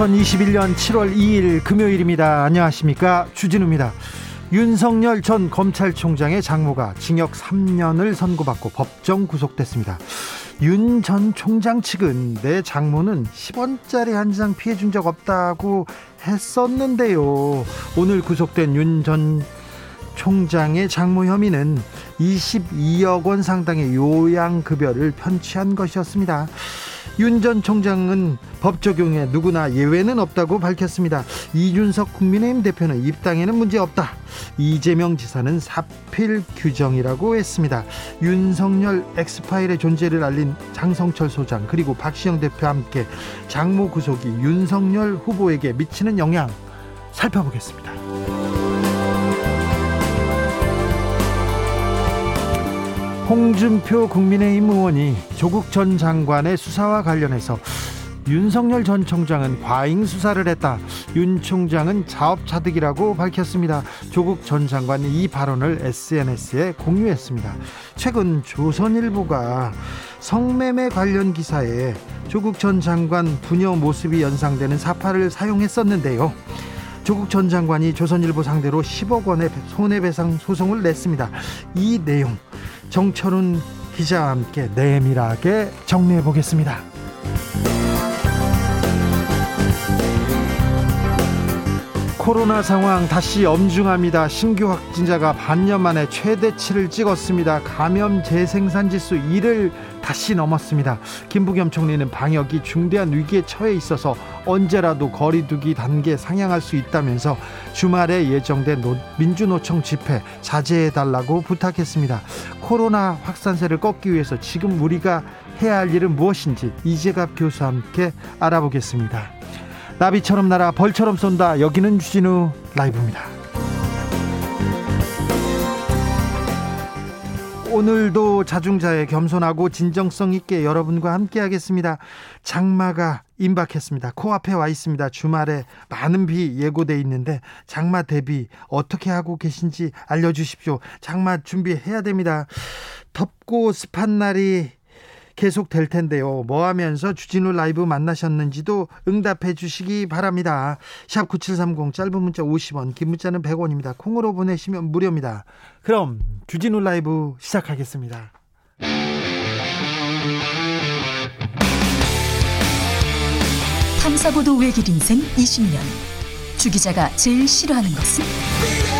2021년 7월 2일 금요일입니다. 안녕하십니까. 주진우입니다. 윤석열 전 검찰총장의 장모가 징역 3년을 선고받고 법정 구속됐습니다. 윤 전 총장 측은 내 장모는 10원짜리 한 장 피해 준 적 없다고 했었는데요. 오늘 구속된 윤 전 총장의 장모 혐의는 22억 원 상당의 요양급여를 편취한 것이었습니다. 윤 전 총장은 법 적용에 누구나 예외는 없다고 밝혔습니다. 이준석 국민의힘 대표는 입당에는 문제 없다. 이재명 지사는 사필 규정이라고 했습니다. 윤석열 엑스파일의 존재를 알린 장성철 소장 그리고 박시영 대표와 함께 장모 구속이 윤석열 후보에게 미치는 영향 살펴보겠습니다. 홍준표 국민의힘 의원이 조국 전 장관의 수사와 관련해서 윤석열 전 총장은 과잉 수사를 했다. 윤 총장은 자업자득이라고 밝혔습니다. 조국 전 장관이 이 발언을 SNS에 공유했습니다. 최근 조선일보가 성매매 관련 기사에 조국 전 장관 부녀 모습이 연상되는 사파를 사용했었는데요. 조국 전 장관이 조선일보 상대로 10억 원의 손해배상 소송을 냈습니다. 이 내용 정철훈 기자와 함께 내밀하게 정리해 보겠습니다. 코로나 상황 다시 엄중합니다. 신규 확진자가 반년 만에 최대치를 찍었습니다. 감염 재생산 지수 1을 다시 넘었습니다. 김부겸 총리는 방역이 중대한 위기에 처해 있어서 언제라도 거리두기 단계 상향할 수 있다면서 주말에 예정된 민주노총 집회 자제해달라고 부탁했습니다. 코로나 확산세를 꺾기 위해서 지금 우리가 해야 할 일은 무엇인지 이재갑 교수와 함께 알아보겠습니다. 나비처럼 날아 벌처럼 쏜다. 여기는 주진우 라이브입니다. 오늘도 자중자의 겸손하고 진정성 있게 여러분과 함께 하겠습니다. 장마가 임박했습니다. 코앞에 와 있습니다. 주말에 많은 비 예고돼 있는데 장마 대비 어떻게 하고 계신지 알려 주십시오. 장마 준비해야 됩니다. 덥고 습한 날이 계속 될 텐데요. 뭐 하면서 주진우 라이브 만나셨는지도 응답해 주시기 바랍니다. 샵 9730 짧은 문자 50원, 긴 문자는 100원입니다. 콩으로 보내시면 무료입니다. 그럼 주진우 라이브 시작하겠습니다. 탐사보도 외길 인생 20년. 주 기자가 제일 싫어하는 것은?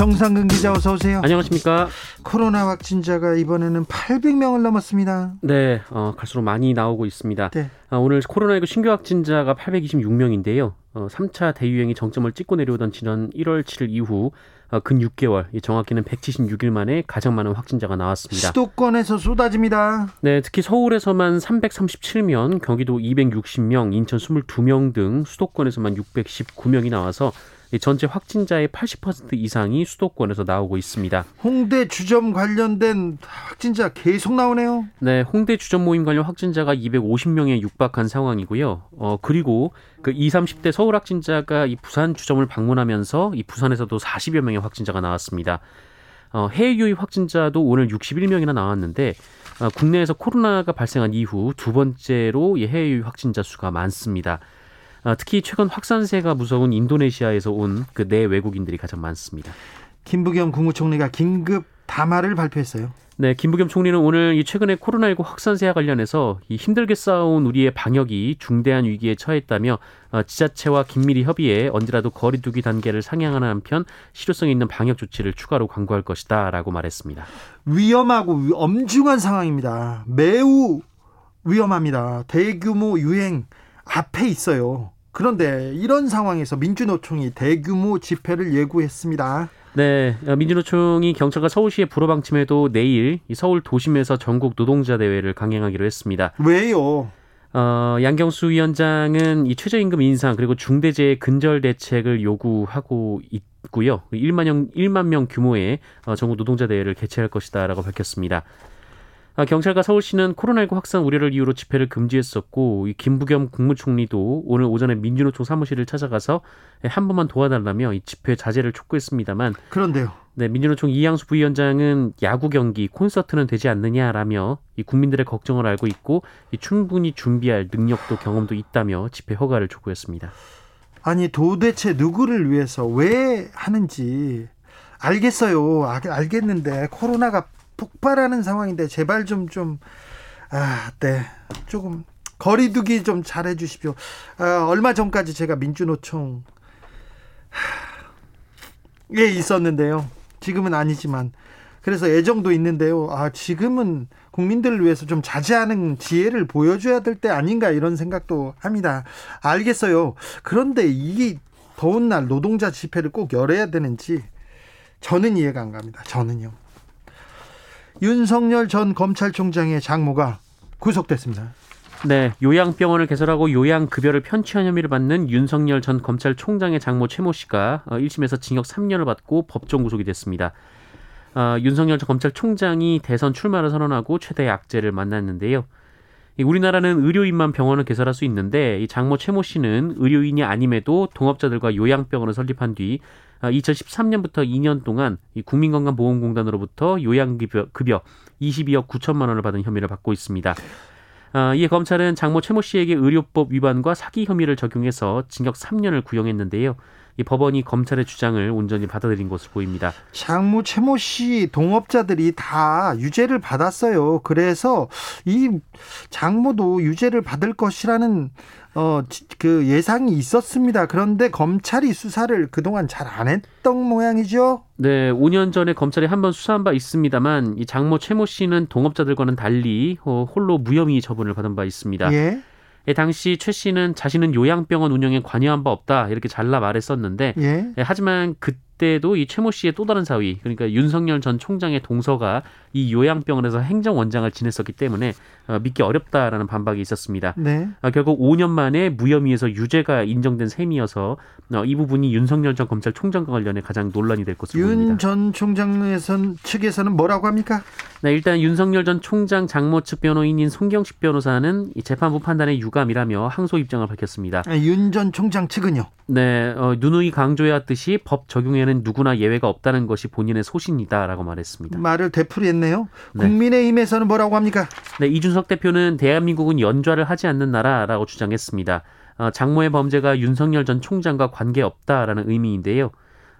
정상근 기자 어서 오세요. 안녕하십니까. 코로나 확진자가 이번에는 800명을 넘었습니다. 네, 어, 갈수록 많이 나오고 있습니다. 네. 어, 오늘 코로나19 신규 확진자가 826명인데요. 어, 3차 대유행이 정점을 찍고 내려오던 지난 1월 7일 이후 어, 근 6개월, 정확히는 176일 만에 가장 많은 확진자가 나왔습니다. 수도권에서 쏟아집니다. 네, 특히 서울에서만 337명, 경기도 260명, 인천 22명 등 수도권에서만 619명이 나와서 전체 확진자의 80% 이상이 수도권에서 나오고 있습니다. 홍대 주점 관련된 확진자 계속 나오네요. 네, 홍대 주점 모임 관련 확진자가 250명에 육박한 상황이고요. 어, 그리고 그 20, 30대 서울 확진자가 이 부산 주점을 방문하면서 이 부산에서도 40여 명의 확진자가 나왔습니다. 어, 해외 유입 확진자도 오늘 61명이나 나왔는데 어, 국내에서 코로나가 발생한 이후 두 번째로 해외 유입 확진자 수가 많습니다. 아, 특히 최근 확산세가 무서운 인도네시아에서 온 그 내 외국인들이 가장 많습니다. 김부겸 국무총리가 긴급 담화를 발표했어요. 네, 김부겸 총리는 오늘 이 최근에 코로나19 확산세와 관련해서 이 힘들게 싸운 우리의 방역이 중대한 위기에 처했다며 어, 지자체와 긴밀히 협의해 언제라도 거리두기 단계를 상향하는 한편 실효성 있는 방역 조치를 추가로 강구할 것이다라고 말했습니다. 위험하고 엄중한 상황입니다. 매우 위험합니다. 대규모 유행 앞에 있어요. 그런데 이런 상황에서 민주노총이 대규모 집회를 예고했습니다. 네, 어, 민주노총이 경찰과 서울시의 불허 방침에도 내일 서울 도심에서 전국 노동자 대회를 강행하기로 했습니다. 왜요? 어, 양경수 위원장은 이 최저임금 인상 그리고 중대재해 근절 대책을 요구하고 있고요. 1만 명 1만 명 규모의 어, 전국 노동자 대회를 개최할 것이다라고 밝혔습니다. 아, 경찰과 서울시는 코로나19 확산 우려를 이유로 집회를 금지했었고 이 김부겸 국무총리도 오늘 오전에 민주노총 사무실을 찾아가서 한 번만 도와달라며 이 집회 자제를 촉구했습니다만 그런데요. 네, 민주노총 이양수 부위원장은 야구 경기, 콘서트는 되지 않느냐라며 이 국민들의 걱정을 알고 있고 이 충분히 준비할 능력도 경험도 있다며 집회 허가를 촉구했습니다. 아니 도대체 누구를 위해서 왜 하는지 알겠어요. 알 겠는데 코로나가 폭발하는 상황인데 제발 좀 좀 아, 네. 조금 거리두기 좀 잘해 주십시오. 아, 얼마 전까지 제가 민주노총 예 있었는데요. 지금은 아니지만 그래서 애정도 있는데요. 아, 지금은 국민들을 위해서 좀 자제하는 지혜를 보여줘야 될 때 아닌가 이런 생각도 합니다. 알겠어요. 그런데 이 더운 날 노동자 집회를 꼭 열어야 되는지 저는 이해가 안 갑니다. 저는요. 윤석열 전 검찰총장의 장모가 구속됐습니다. 네, 요양병원을 개설하고 요양급여를 편취한 혐의를 받는 윤석열 전 검찰총장의 장모 최모 씨가 1심에서 어, 징역 3년을 받고 법정 구속이 됐습니다. 어, 윤석열 전 검찰총장이 대선 출마를 선언하고 최대 악재를 만났는데요. 우리나라는 의료인만 병원을 개설할 수 있는데 이 장모 최모 씨는 의료인이 아님에도 동업자들과 요양병원을 설립한 뒤 2013년부터 아, 2년 동안 국민건강보험공단으로부터 요양급여 급여 22억 9천만 원을 받은 혐의를 받고 있습니다. 아, 이에 검찰은 장모 최모 씨에게 의료법 위반과 사기 혐의를 적용해서 징역 3년을 구형했는데요. 이 법원이 검찰의 주장을 온전히 받아들인 것으로 보입니다. 장모 최모 씨 동업자들이 다 유죄를 받았어요. 그래서 이 장모도 유죄를 받을 것이라는 어, 그 예상이 있었습니다. 그런데 검찰이 수사를 그동안 잘 안 했던 모양이죠. 네, 5년 전에 검찰이 한 번 수사한 바 있습니다만 이 장모 최모 씨는 동업자들과는 달리 어, 홀로 무혐의 처분을 받은 바 있습니다. 예. 예, 당시 최 씨는 자신은 요양병원 운영에 관여한 바 없다 이렇게 잘라 말했었는데 예. 예, 하지만 그 때도 이 최모 씨의 또 다른 사위 그러니까 윤석열 전 총장의 동서가 이 요양병원에서 행정원장을 지냈었기 때문에 어, 믿기 어렵다라는 반박이 있었습니다. 네. 어, 결국 5년 만에 무혐의에서 유죄가 인정된 셈이어서 어, 이 부분이 윤석열 전 검찰총장과 관련해 가장 논란이 될 것으로 보입니다. 윤 전 총장에선 측에서는 뭐라고 합니까? 네, 일단 윤석열 전 총장 장모 측 변호인인 송경식 변호사는 이 재판부 판단의 유감이라며 항소 입장을 밝혔습니다. 아, 윤전 총장 측은요? 네, 어, 누누이 강조해왔듯이 법 적용에는 누구나 예외가 없다는 것이 본인의 소신이다라고 말했습니다. 말을 되풀이했 했네요. 네. 국민의힘에서는 뭐라고 합니까? 네, 이준석 대표는 대한민국은 연좌를 하지 않는 나라라고 주장했습니다. 어, 장모의 범죄가 윤석열 전 총장과 관계없다라는 의미인데요.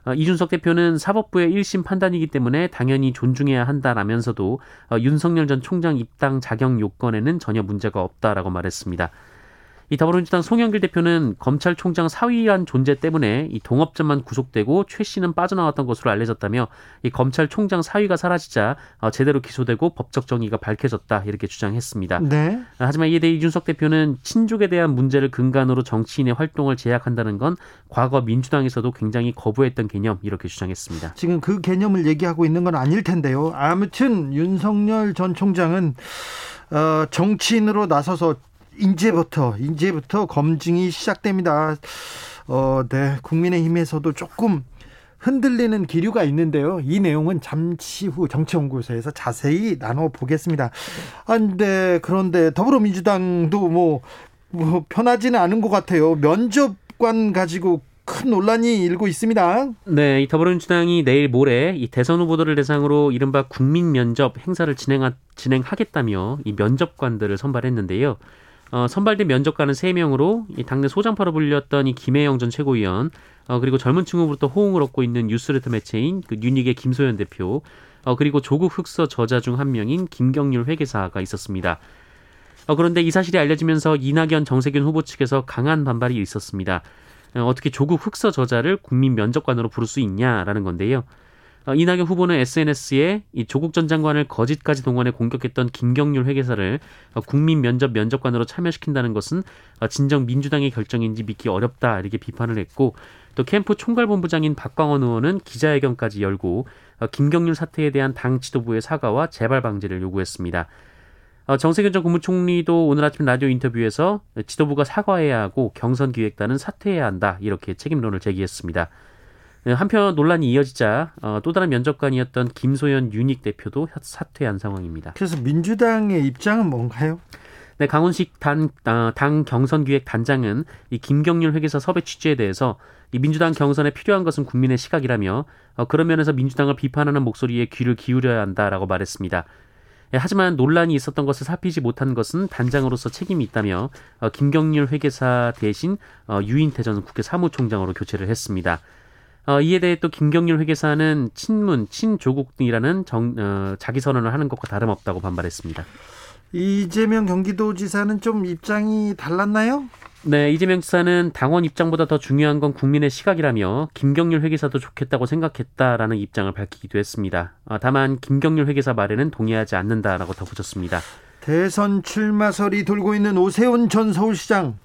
어, 이준석 대표는 사법부의 1심 판단이기 때문에 당연히 존중해야 한다라면서도 어, 윤석열 전 총장 입당 자격 요건에는 전혀 문제가 없다라고 말했습니다. 이 더불어민주당 송영길 대표는 검찰총장 사위한 존재 때문에 이 동업자만 구속되고 최 씨는 빠져나왔던 것으로 알려졌다며 이 검찰총장 사위가 사라지자 어, 제대로 기소되고 법적 정의가 밝혀졌다 이렇게 주장했습니다. 네. 하지만 이에 대해 이준석 대표는 친족에 대한 문제를 근간으로 정치인의 활동을 제약한다는 건 과거 민주당에서도 굉장히 거부했던 개념 이렇게 주장했습니다. 지금 그 개념을 얘기하고 있는 건 아닐 텐데요. 아무튼 윤석열 전 총장은 어, 정치인으로 나서서 이제부터 이제부터 검증이 시작됩니다. 어, 네. 국민의힘에서도 조금 흔들리는 기류가 있는데요. 이 내용은 잠시 후 정치연구소에서 자세히 나눠보겠습니다. 아, 네. 그런데 더불어민주당도 뭐, 뭐 편하지는 않은 것 같아요. 면접관 가지고 큰 논란이 일고 있습니다. 네, 이 더불어민주당이 내일 모레 이 대선 후보들을 대상으로 이른바 국민 면접 행사를 진행하, 진행하겠다며 이 면접관들을 선발했는데요. 어, 선발된 면접관은 3명으로 이 당내 소장파로 불렸던 이 김혜영 전 최고위원 어, 그리고 젊은 층으로부터 호응을 얻고 있는 뉴스레터 매체인 그 뉴닉의 김소연 대표 어, 그리고 조국 흑서 저자 중 한 명인 김경률 회계사가 있었습니다. 어, 그런데 이 사실이 알려지면서 이낙연 정세균 후보 측에서 강한 반발이 있었습니다. 어, 어떻게 조국 흑서 저자를 국민 면접관으로 부를 수 있냐라는 건데요. 어, 이낙연 후보는 SNS에 이 조국 전 장관을 거짓까지 동원해 공격했던 김경률 회계사를 어, 국민 면접 면접관으로 참여시킨다는 것은 어, 진정 민주당의 결정인지 믿기 어렵다 이렇게 비판을 했고 또 캠프 총괄본부장인 박광원 의원은 기자회견까지 열고 어, 김경률 사태에 대한 당 지도부의 사과와 재발 방지를 요구했습니다. 어, 정세균 전 국무총리도 오늘 아침 라디오 인터뷰에서 지도부가 사과해야 하고 경선 기획단은 사퇴해야 한다 이렇게 책임론을 제기했습니다. 네, 한편 논란이 이어지자 어, 또 다른 면접관이었던 김소연 유닉 대표도 사퇴한 상황입니다. 그래서 민주당의 입장은 뭔가요? 네, 강훈식 단, 어, 당 경선기획 단장은 이 김경률 회계사 섭외 취지에 대해서 이 민주당 경선에 필요한 것은 국민의 시각이라며 어, 그런 면에서 민주당을 비판하는 목소리에 귀를 기울여야 한다라고 말했습니다. 예, 하지만 논란이 있었던 것을 살피지 못한 것은 단장으로서 책임이 있다며 어, 김경률 회계사 대신 어, 유인태 전 국회 사무총장으로 교체를 했습니다. 어, 이에 대해 또 김경률 회계사는 친문, 친조국 등이라는 정, 어, 자기 선언을 하는 것과 다름없다고 반발했습니다. 이재명 경기도지사는 좀 입장이 달랐나요? 네, 이재명 지사는 당원 입장보다 더 중요한 건 국민의 시각이라며 김경률 회계사도 좋겠다고 생각했다라는 입장을 밝히기도 했습니다. 어, 다만 김경률 회계사 말에는 동의하지 않는다라고 덧붙였습니다. 대선 출마설이 돌고 있는 오세훈 전 서울시장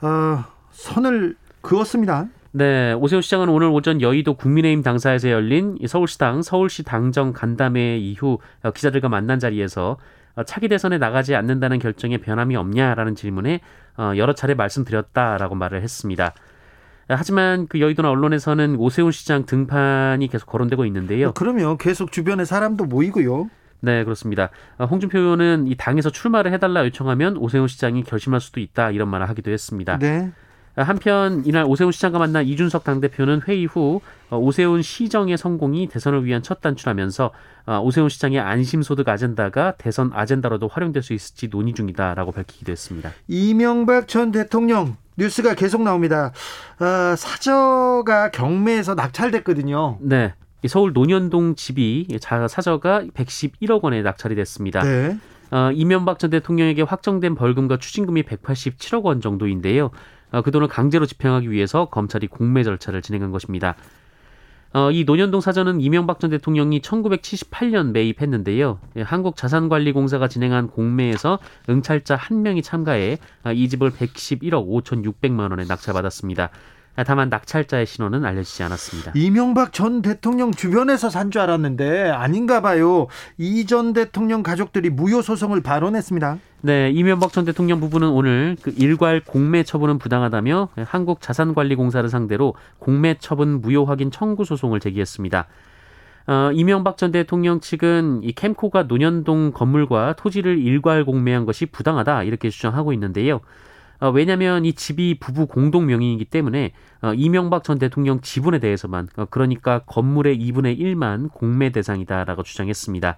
어, 선을 그었습니다. 네, 오세훈 시장은 오늘 오전 여의도 국민의힘 당사에서 열린 서울시당 서울시 당정 간담회 이후 기자들과 만난 자리에서 차기 대선에 나가지 않는다는 결정에 변함이 없냐라는 질문에 어, 여러 차례 말씀드렸다라고 말을 했습니다. 하지만 그 여의도나 언론에서는 오세훈 시장 등판이 계속 거론되고 있는데요. 그러면 계속 주변에 사람도 모이고요. 네, 그렇습니다. 어, 홍준표 의원은 이 당에서 출마를 해달라 요청하면 오세훈 시장이 결심할 수도 있다 이런 말을 하기도 했습니다. 네. 한편 이날 오세훈 시장과 만난 이준석 당대표는 회의 후 어, 오세훈 시정의 성공이 대선을 위한 첫 단추라면서 어, 오세훈 시장의 안심소득 아젠다가 대선 아젠다로도 활용될 수 있을지 논의 중이다라고 밝히기도 했습니다. 이명박 전 대통령 뉴스가 계속 나옵니다. 어, 사저가 경매에서 낙찰됐거든요. 네. 서울 논현동 집이 사저가 111억 원에 낙찰이 됐습니다. 네. 어, 이명박 전 대통령에게 확정된 벌금과 추징금이 187억 원 정도인데요. 어, 그 돈을 강제로 집행하기 위해서 검찰이 공매 절차를 진행한 것입니다. 어, 이 논현동 사전은 이명박 전 대통령이 1978년 매입했는데요. 예, 한국자산관리공사가 진행한 공매에서 응찰자 한 명이 참가해 어, 이 집을 111억 5,600만 원에 낙찰받았습니다. 다만 낙찰자의 신원은 알려지지 않았습니다. 이명박 전 대통령 주변에서 산 줄 알았는데 아닌가 봐요. 이 전 대통령 가족들이 무효 소송을 발언했습니다. 네, 이명박 전 대통령 부부는 오늘 그 일괄 공매 처분은 부당하다며 한국자산관리공사를 상대로 공매 처분 무효 확인 청구 소송을 제기했습니다. 어, 이명박 전 대통령 측은 이 캠코가 논현동 건물과 토지를 일괄 공매한 것이 부당하다 이렇게 주장하고 있는데요. 어, 왜냐하면 이 집이 부부 공동 명의이기 때문에 어, 이명박 전 대통령 지분에 대해서만 어, 그러니까 건물의 2분의 1만 공매 대상이다라고 주장했습니다.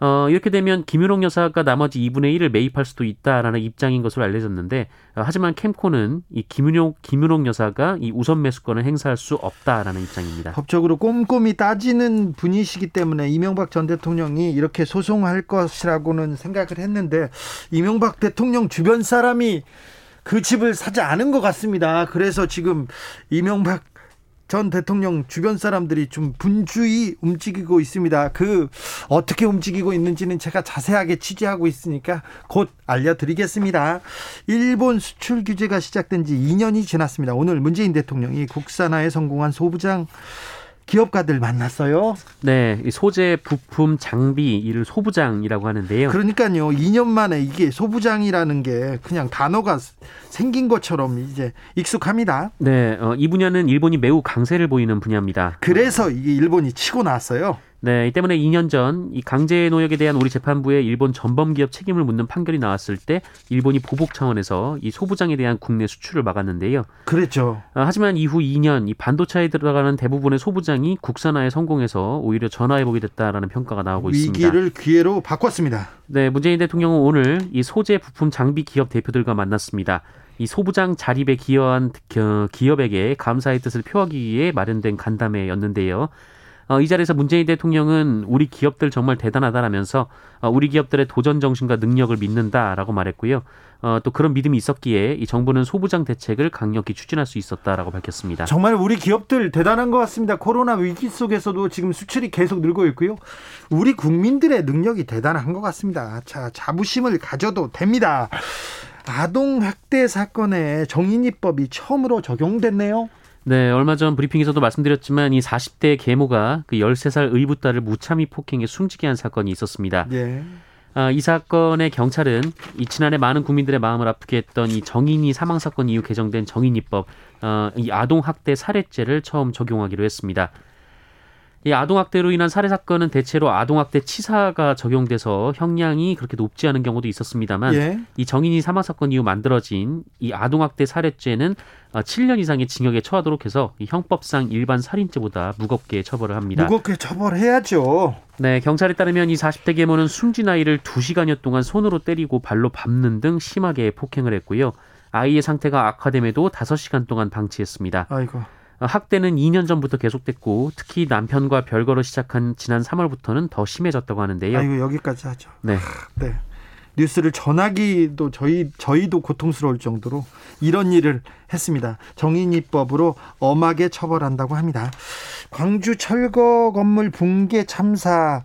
어, 이렇게 되면 김윤옥 여사가 나머지 2분의 1을 매입할 수도 있다라는 입장인 것으로 알려졌는데 어, 하지만 캠코는 이 김윤옥 김윤옥 여사가 이 우선 매수권을 행사할 수 없다라는 입장입니다. 법적으로 꼼꼼히 따지는 분이시기 때문에 이명박 전 대통령이 이렇게 소송할 것이라고는 생각을 했는데 이명박 대통령 주변 사람이 그 집을 사지 않은 것 같습니다. 그래서 지금 이명박 전 대통령 주변 사람들이 좀 분주히 움직이고 있습니다. 그 어떻게 움직이고 있는지는 제가 자세하게 취재하고 있으니까 곧 알려드리겠습니다. 일본 수출 규제가 시작된 지 2년이 지났습니다. 오늘 문재인 대통령이 국산화에 성공한 소부장 기업가들 만났어요. 네, 소재, 부품, 장비 이를 소부장이라고 하는데요. 그러니까요, 2년 만에 이게 소부장이라는 게 그냥 단어가 생긴 것처럼 이제 익숙합니다. 네, 어, 이 분야는 일본이 매우 강세를 보이는 분야입니다. 그래서 이게 일본이 치고 나왔어요. 네, 이 때문에 2년 전 이 강제 노역에 대한 우리 재판부에 일본 전범 기업 책임을 묻는 판결이 나왔을 때 일본이 보복 차원에서 이 소부장에 대한 국내 수출을 막았는데요. 그랬죠. 아, 하지만 이후 2년 이 반도체에 들어가는 대부분의 소부장이 국산화에 성공해서 오히려 전화해보게 됐다라는 평가가 나오고 있습니다. 위기를 기회로 바꿨습니다. 네, 문재인 대통령은 오늘 이 소재 부품 장비 기업 대표들과 만났습니다. 이 소부장 자립에 기여한 기업에게 감사의 뜻을 표하기 위해 마련된 간담회였는데요. 어, 이 자리에서 문재인 대통령은 우리 기업들 정말 대단하다라면서 어, 우리 기업들의 도전 정신과 능력을 믿는다라고 말했고요. 어, 또 그런 믿음이 있었기에 이 정부는 소부장 대책을 강력히 추진할 수 있었다라고 밝혔습니다. 정말 우리 기업들 대단한 것 같습니다. 코로나 위기 속에서도 지금 수출이 계속 늘고 있고요. 우리 국민들의 능력이 대단한 것 같습니다. 자, 자부심을 가져도 됩니다. 아동 학대 사건에 정인이법이 처음으로 적용됐네요. 네, 얼마 전 브리핑에서도 말씀드렸지만 이 40대 계모가 그 13살 의붓딸을 무참히 폭행해 숨지게 한 사건이 있었습니다. 예. 아, 이 사건의 경찰은 이 지난해 많은 국민들의 마음을 아프게 했던 이 정인이 사망 사건 이후 개정된 정인이법, 어, 이 아동 학대 살해죄를 처음 적용하기로 했습니다. 이 아동학대로 인한 살해 사건은 대체로 아동학대 치사가 적용돼서 형량이 그렇게 높지 않은 경우도 있었습니다만 예. 이 정인이 사망 사건 이후 만들어진 이 아동학대 살해죄는 7년 어, 이상의 징역에 처하도록 해서 이 형법상 일반 살인죄보다 무겁게 처벌을 합니다. 무겁게 처벌해야죠. 네, 경찰에 따르면 이 40대 계모는 숨진 아이를 2시간여 동안 손으로 때리고 발로 밟는 등 심하게 폭행을 했고요. 아이의 상태가 악화됨에도 5시간 동안 방치했습니다. 아이고. 어, 학대는 2년 전부터 계속됐고 특히 남편과 별거를 시작한 지난 3월부터는 더 심해졌다고 하는데요. 아이고 여기까지 하죠. 네. 네. 뉴스를 전하기도 저희 저희도 고통스러울 정도로 이런 일을 했습니다. 정인이법으로 엄하게 처벌한다고 합니다. 광주 철거 건물 붕괴 참사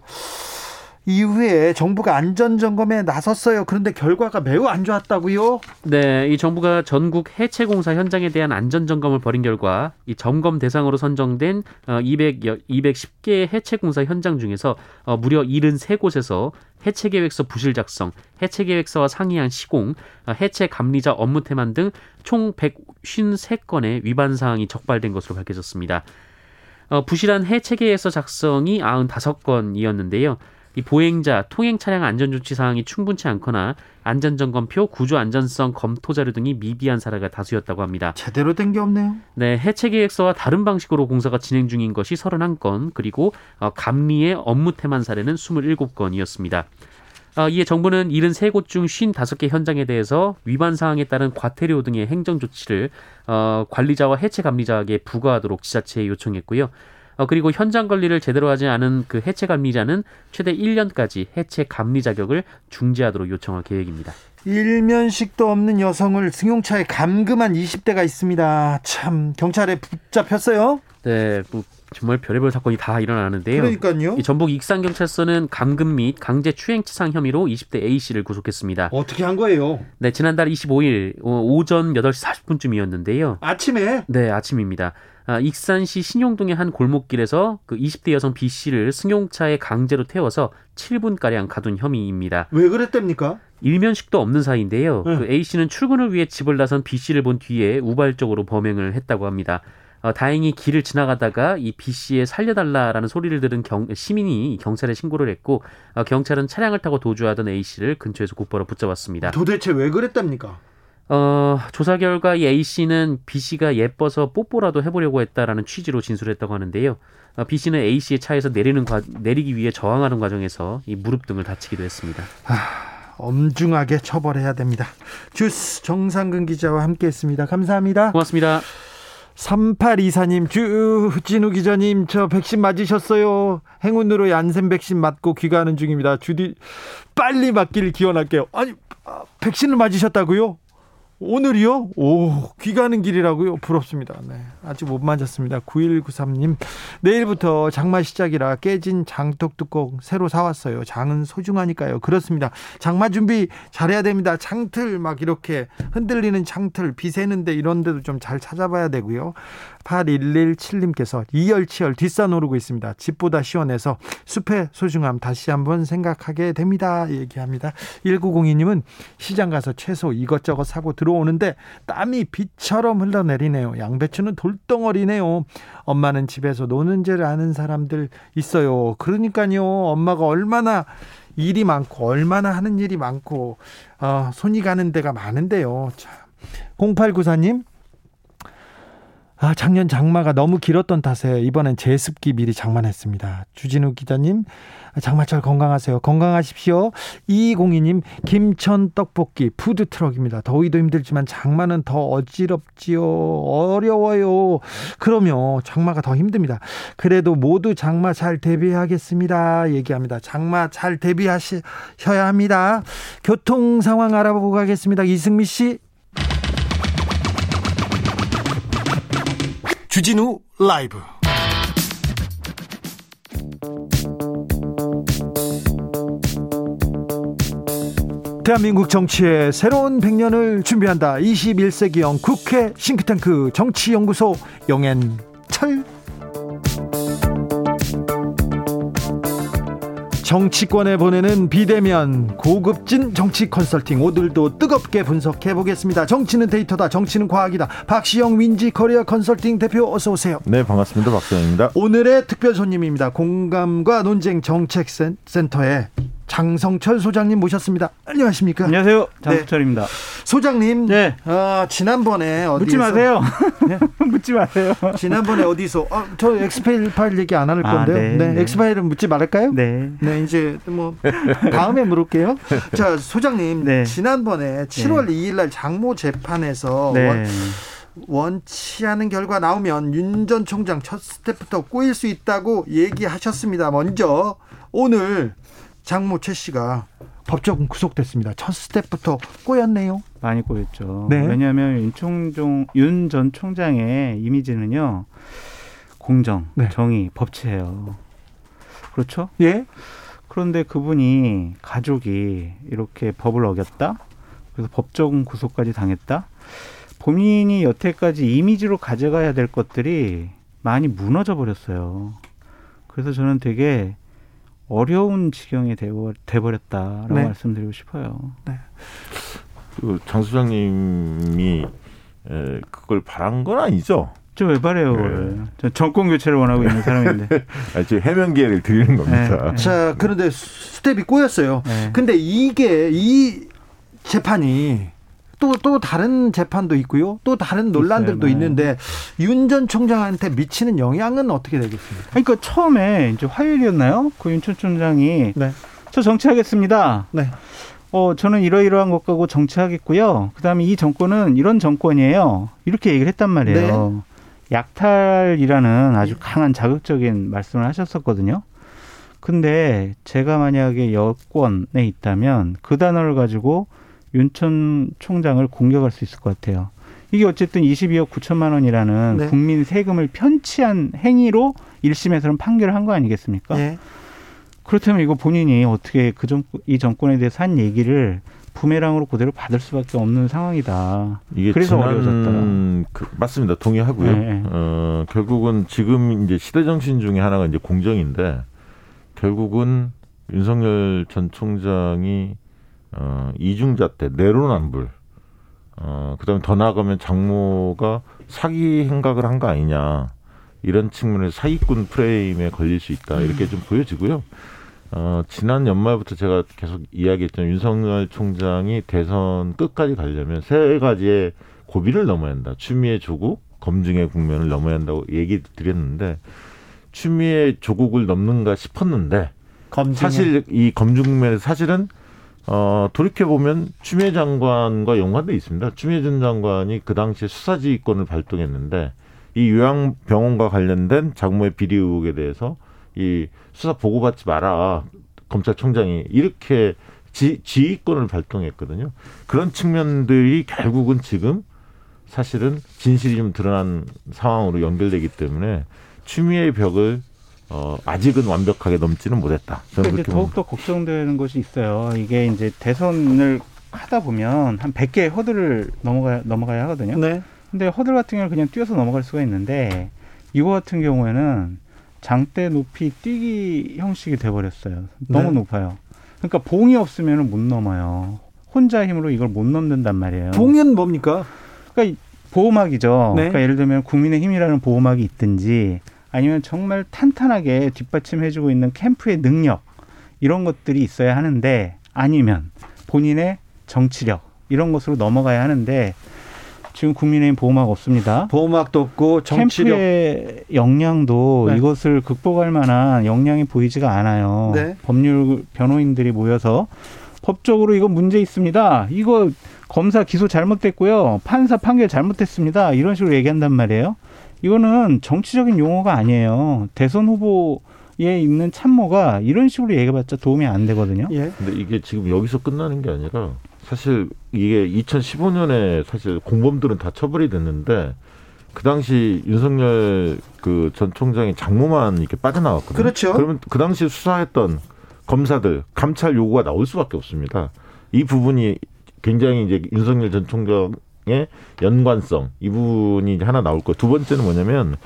이후에 정부가 안전 점검에 나섰어요. 그런데 결과가 매우 안 좋았다고요? 네, 이 정부가 전국 해체 공사 현장에 대한 안전 점검을 벌인 결과 이 점검 대상으로 선정된 200 210개의 해체 공사 현장 중에서 어, 무려 73곳에서 해체 계획서 부실 작성, 해체 계획서와 상이한 시공, 어, 해체 감리자 업무 태만 등 총 153건의 위반 사항이 적발된 것으로 밝혀졌습니다. 어, 부실한 해체 계획서 작성이 95건이었는데요. 이 보행자, 통행 차량 안전 조치 사항이 충분치 않거나 안전 점검표, 구조 안전성 검토 자료 등이 미비한 사례가 다수였다고 합니다. 제대로 된 게 없네요. 네, 해체 계획서와 다른 방식으로 공사가 진행 중인 것이 31건, 그리고 어, 감리의 업무 태만 사례는 27건이었습니다. 어, 이에 정부는 73곳 중 55개 현장에 대해서 위반 사항에 따른 과태료 등의 행정 조치를 어, 관리자와 해체 감리자에게 부과하도록 지자체에 요청했고요. 어, 그리고 현장 관리를 제대로 하지 않은 그 해체 감리자는 최대 1년까지 해체 감리 자격을 중지하도록 요청할 계획입니다. 일면식도 없는 여성을 승용차에 감금한 20대가 있습니다. 참 경찰에 붙잡혔어요. 네, 뭐 정말 별의별 사건이 다 일어나는데요. 그러니까요. 이 전북 익산경찰서는 감금 및 강제 추행치상 혐의로 20대 A 씨를 구속했습니다. 어떻게 한 거예요? 네, 지난달 25일 오전 8시 40분쯤이었는데요. 아침에 네, 아침입니다. 아, 익산시 신용동의 한 골목길에서 그 20대 여성 B 씨를 승용차에 강제로 태워서 7분 가량 가둔 혐의입니다. 왜 그랬답니까? 일면식도 없는 사이인데요. 네. 그 A 씨는 출근을 위해 집을 나선 B 씨를 본 뒤에 우발적으로 범행을 했다고 합니다. 어, 다행히 길을 지나가다가 이 B 씨의 살려달라라는 소리를 들은 경, 시민이 경찰에 신고를 했고 어, 경찰은 차량을 타고 도주하던 A 씨를 근처에서 곧바로 붙잡았습니다. 도대체 왜 그랬답니까? 어, 조사 결과 이 A 씨는 B 씨가 예뻐서 뽀뽀라도 해보려고 했다라는 취지로 진술했다고 하는데요. 어, B 씨는 A 씨의 차에서 내리는 과, 내리기 위해 저항하는 과정에서 이 무릎 등을 다치기도 했습니다. 엄중하게 처벌해야 됩니다. 주스 정상근 기자와 함께했습니다. 감사합니다. 고맙습니다. 3824님, 주진우 기자님, 저 백신 맞으셨어요. 행운으로 얀센 백신 맞고 귀가하는 중입니다. 주디, 빨리 맞기를 기원할게요. 아니, 아, 백신을 맞으셨다고요? 오늘이요? 오, 귀가하는 길이라고요? 부럽습니다. 네. 아직 못 맞았습니다. 9193님, 내일부터 장마 시작이라 깨진 장독 뚜껑 새로 사왔어요. 장은 소중하니까요. 그렇습니다. 장마 준비 잘해야 됩니다. 창틀 막 이렇게 흔들리는 창틀, 비 새는데 이런 데도 좀 잘 찾아봐야 되고요. 8117님께서 이열치열 뒷산 오르고 있습니다. 집보다 시원해서 숲의 소중함 다시 한번 생각하게 됩니다. 얘기합니다. 1902님은 시장 가서 채소 이것저것 사고 들어오는데 땀이 비처럼 흘러내리네요. 양배추는 돌덩어리네요. 엄마는 집에서 노는 줄 아는 사람들 있어요. 그러니까요. 엄마가 얼마나 일이 많고 얼마나 하는 일이 많고 어, 손이 가는 데가 많은데요. 참. 0894님 아, 작년 장마가 너무 길었던 탓에 이번엔 제습기 미리 장만했습니다. 주진우 기자님, 장마철 건강하세요. 건강하십시오. 이공이님, 김천 떡볶이 푸드트럭입니다. 더위도 힘들지만 장마는 더 어지럽지요. 어려워요. 그럼요. 장마가 더 힘듭니다. 그래도 모두 장마 잘 대비하겠습니다. 얘기합니다. 장마 잘 대비하셔야 합니다. 교통 상황 알아보고 가겠습니다. 이승미 씨. 주진우 라이브 대한민국 정치의 새로운 100년을 준비한다. 21세기형 국회 싱크탱크 정치연구소 영앤철 정치권에 보내는 비대면 고급진 정치 컨설팅 오늘도 뜨겁게 분석해 보겠습니다. 정치는 데이터다. 정치는 과학이다. 박시영 윈지 코리아 컨설팅 대표 어서 오세요. 네, 반갑습니다. 박시영입니다. 오늘의 특별 손님입니다. 공감과 논쟁 정책센터의 장성철 소장님 모셨습니다. 안녕하십니까? 안녕하세요. 장성철입니다. 네. 소장님. 네. 어, 지난번에 어디서 묻지 마세요. 네? 묻지 마세요. 지난번에 어디서 어, 저 엑스파일 파일 얘기 안 할 건데요. 아, 네, 네. 네. 엑스파일은 묻지 말을까요? 네. 네, 이제 뭐 다음에 물을게요. 자, 소장님. 네. 지난번에 7월 2일 날 장모 재판에서 원, 원치 않은 결과 나오면 윤 전 총장 첫 스텝부터 꼬일 수 있다고 얘기하셨습니다. 먼저 오늘 장모 최 씨가 법적 구속됐습니다. 첫 스텝부터 꼬였네요. 많이 꼬였죠. 네. 왜냐하면 윤총종 윤 전 총장의 이미지는요 공정, 네. 정의, 법치예요. 그렇죠? 예. 그런데 그분이 가족이 이렇게 법을 어겼다. 그래서 법적 구속까지 당했다. 본인이 여태까지 이미지로 가져가야 될 것들이 많이 무너져 버렸어요. 그래서 저는 되게 어려운 지경이 돼버렸다라고 네. 말씀드리고 싶어요. 네. 그 장 소장님이 에, 그걸 바란 건 아니죠? 저왜 바래요? 네. 저 정권 교체를 원하고 있는 사람인데. 아, 지금 해명 기회를 드리는 겁니다. 네. 자, 그런데 스텝이 꼬였어요. 네. 근데 이게 이 재판이 또, 또 다른 재판도 있고요. 또 다른 논란들도 있어요, 있는데 윤 전 총장한테 미치는 영향은 어떻게 되겠습니까? 그러니까 처음에 이제 화요일이었나요? 그 윤 전 총장이 네. 저 정치하겠습니다. 네. 어, 저는 이러이러한 것 가고 정치하겠고요. 그 다음에 이 정권은 이런 정권이에요. 이렇게 얘기를 했단 말이에요. 네. 약탈이라는 아주 강한 자극적인 말씀을 하셨었거든요. 근데 제가 만약에 여권에 있다면 그 단어를 가지고 윤천 총장을 공격할 수 있을 것 같아요. 이게 어쨌든 22억 9천만 원이라는 네. 국민 세금을 편취한 행위로 1심에서는 판결을 한 거 아니겠습니까? 네. 그렇다면 이거 본인이 어떻게 그 정, 이 정권에 대해서 한 얘기를 부메랑으로 그대로 받을 수밖에 없는 상황이다. 이게 그래서 어려워졌다. 그, 맞습니다. 동의하고요. 네. 어, 결국은 지금 이제 시대 정신 중에 하나가 이제 공정인데 결국은 윤석열 전 총장이 어, 이중잣대, 내로남불, 어, 그 다음에 더 나아가면 장모가 사기 행각을 한 거 아니냐. 이런 측면에서 사기꾼 프레임에 걸릴 수 있다. 이렇게 좀 보여지고요. 어, 지난 연말부터 제가 계속 이야기했던 윤석열 총장이 대선 끝까지 가려면 세 가지의 고비를 넘어야 한다. 추미애 조국, 검증의 국면을 넘어야 한다고 얘기 드렸는데 추미애 조국을 넘는가 싶었는데 검증에. 사실 이 검증 국면에 사실은 어, 돌이켜보면 추미애 장관과 연관돼 있습니다. 추미애 전 장관이 그 당시에 수사지휘권을 발동했는데 이 요양병원과 관련된 장모의 비리 의혹에 대해서 이 수사 보고받지 마라. 검찰총장이 이렇게 지, 지휘권을 발동했거든요. 그런 측면들이 결국은 지금 사실은 진실이 좀 드러난 상황으로 연결되기 때문에 추미애의 벽을 어, 아직은 완벽하게 넘지는 못했다. 저는 이제 더욱더 걱정되는 것이 있어요. 이게 이제 대선을 하다 보면 한 100개의 허들을 넘어가, 넘어가야 하거든요. 네. 근데 허들 같은 경우는 그냥 뛰어서 넘어갈 수가 있는데 이거 같은 경우에는 장대 높이 뛰기 형식이 돼버렸어요. 너무 네. 높아요. 그러니까 봉이 없으면 못 넘어요. 혼자 힘으로 이걸 못 넘는단 말이에요. 봉은 뭡니까? 그러니까 보호막이죠. 네. 그러니까 예를 들면 국민의힘이라는 보호막이 있든지 아니면 정말 탄탄하게 뒷받침해주고 있는 캠프의 능력 이런 것들이 있어야 하는데 아니면 본인의 정치력 이런 것으로 넘어가야 하는데 지금 국민의힘 보호막 없습니다. 보호막도 없고 정치력 캠프의 역량도 네. 이것을 극복할 만한 역량이 보이지가 않아요. 네. 법률 변호인들이 모여서 법적으로 이거 문제 있습니다. 이거 검사 기소 잘못됐고요. 판사 판결 잘못됐습니다. 이런 식으로 얘기한단 말이에요. 이거는 정치적인 용어가 아니에요. 대선 후보 에 있는 참모가 이런 식으로 얘기해봤자 도움이 안 되거든요. 예. 근데 이게 지금 여기서 끝나는 게 아니라 사실 이게 2015년에 사실 공범들은 다 처벌이 됐는데 그 당시 윤석열 그 전 총장이 장모만 이렇게 빠져나왔거든요. 그렇죠. 그러면 그 당시 수사했던 검사들 감찰 요구가 나올 수밖에 없습니다. 이 부분이 굉장히 이제 윤석열 전 총장 의 연관성 이 부분이 하나 나올 거예요. 두 번째는 뭐냐면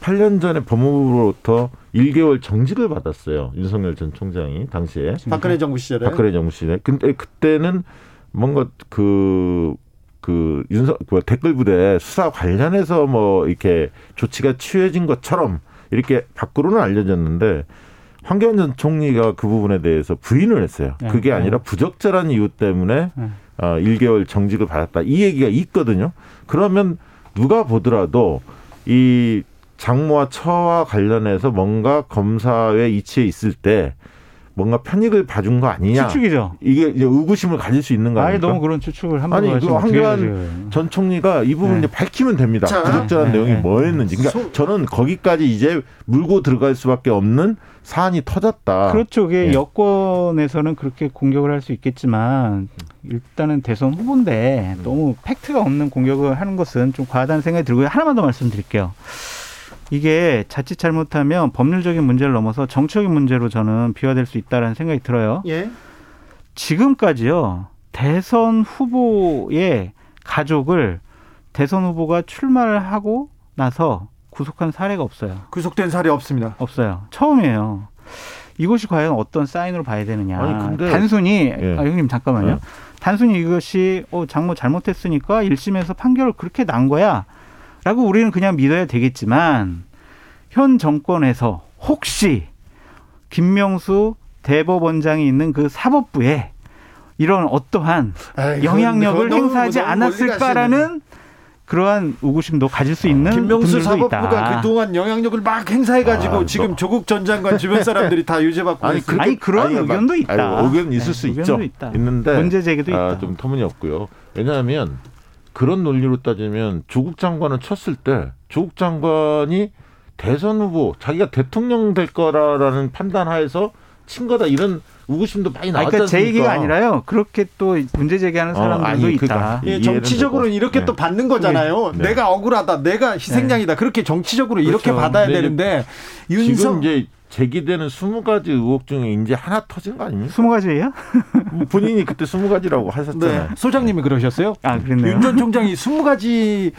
8년 전에 법무부로부터 1개월 정직을 받았어요. 윤석열 전 총장이 당시에 박근혜 정부 시절에 박근혜 정부 시절에. 근데 그때는 뭔가 그, 그 윤석, 그 댓글 부대 수사 관련해서 뭐 이렇게 조치가 취해진 것처럼 이렇게 밖으로는 알려졌는데 황교안 전 총리가 그 부분에 대해서 부인을 했어요. 네, 그게 네. 아니라 부적절한 이유 때문에 네. 어, 1개월 정직을 받았다. 이 얘기가 있거든요. 그러면 누가 보더라도 이 장모와 처와 관련해서 뭔가 검사에 이치에 있을 때 뭔가 편익을 봐준 거 아니냐. 추측이죠. 이게 이제 의구심을 가질 수 있는 거 아니에요? 너무 그런 추측을 한번 아니, 그 황교안 전 총리가 이 부분 네. 이제 밝히면 됩니다. 자, 부적절한 네, 내용이 네, 뭐였는지. 그러니까 소... 저는 거기까지 이제 물고 들어갈 수밖에 없는 사안이 터졌다. 그렇죠. 그게 예. 여권에서는 그렇게 공격을 할 수 있겠지만 일단은 대선 후보인데 너무 팩트가 없는 공격을 하는 것은 좀 과하다는 생각이 들고요. 하나만 더 말씀드릴게요. 이게 자칫 잘못하면 법률적인 문제를 넘어서 정치적인 문제로 저는 비화될 수 있다라는 생각이 들어요. 예. 지금까지요 대선 후보의 가족을 대선 후보가 출마를 하고 나서 구속한 사례가 없어요. 구속된 사례 없습니다. 없어요. 처음이에요. 이것이 과연 어떤 사인으로 봐야 되느냐. 아니, 단순히 예. 아, 형님 잠깐만요. 예. 단순히 이것이 어, 장모 잘못했으니까 1심에서 판결을 그렇게 난 거야. 라고 우리는 그냥 믿어야 되겠지만 현 정권에서 혹시 김명수 대법원장이 있는 그 사법부에 이런 어떠한 에이, 영향력을 행사하지 않았을까라는 그러한 의구심도 가질 수 있는 김명수 사법부가 있다. 그동안 영향력을 막 행사해가지고 아, 지금 너. 조국 전 장관 주변 사람들이 다 유죄받고 아니, 그렇게, 아니 그런 아니, 의견도 있다. 아니, 의견 있을 네, 수 있죠. 있다. 있는데 문제 제기도 아, 있다. 좀 터무니없고요. 왜냐하면 그런 논리로 따지면 조국 장관을 쳤을 때 조국 장관이 대선 후보 자기가 대통령 될 거라라는 판단하에서 친 거다 이런 의구심도 많이 나왔지 그러니까 제 얘기가 아니라요. 그렇게 또 문제 제기하는 어, 사람들도 어, 아니, 있다. 그러니까 예, 정치적으로는 이렇게 네. 또 받는 거잖아요. 네. 내가 억울하다, 내가 희생양이다. 네. 그렇게 정치적으로 그렇죠. 이렇게 받아야 되는데 윤석 지금 이제 제기되는 스무 가지 의혹 중에 이제 하나 터진 거 아닙니까? 스무 가지예요? 뭐 본인이 그때 스무 가지라고 하셨잖아요. 네. 소장님이 그러셨어요? 아, 그랬네요. 윤 전 총장이 스무 가지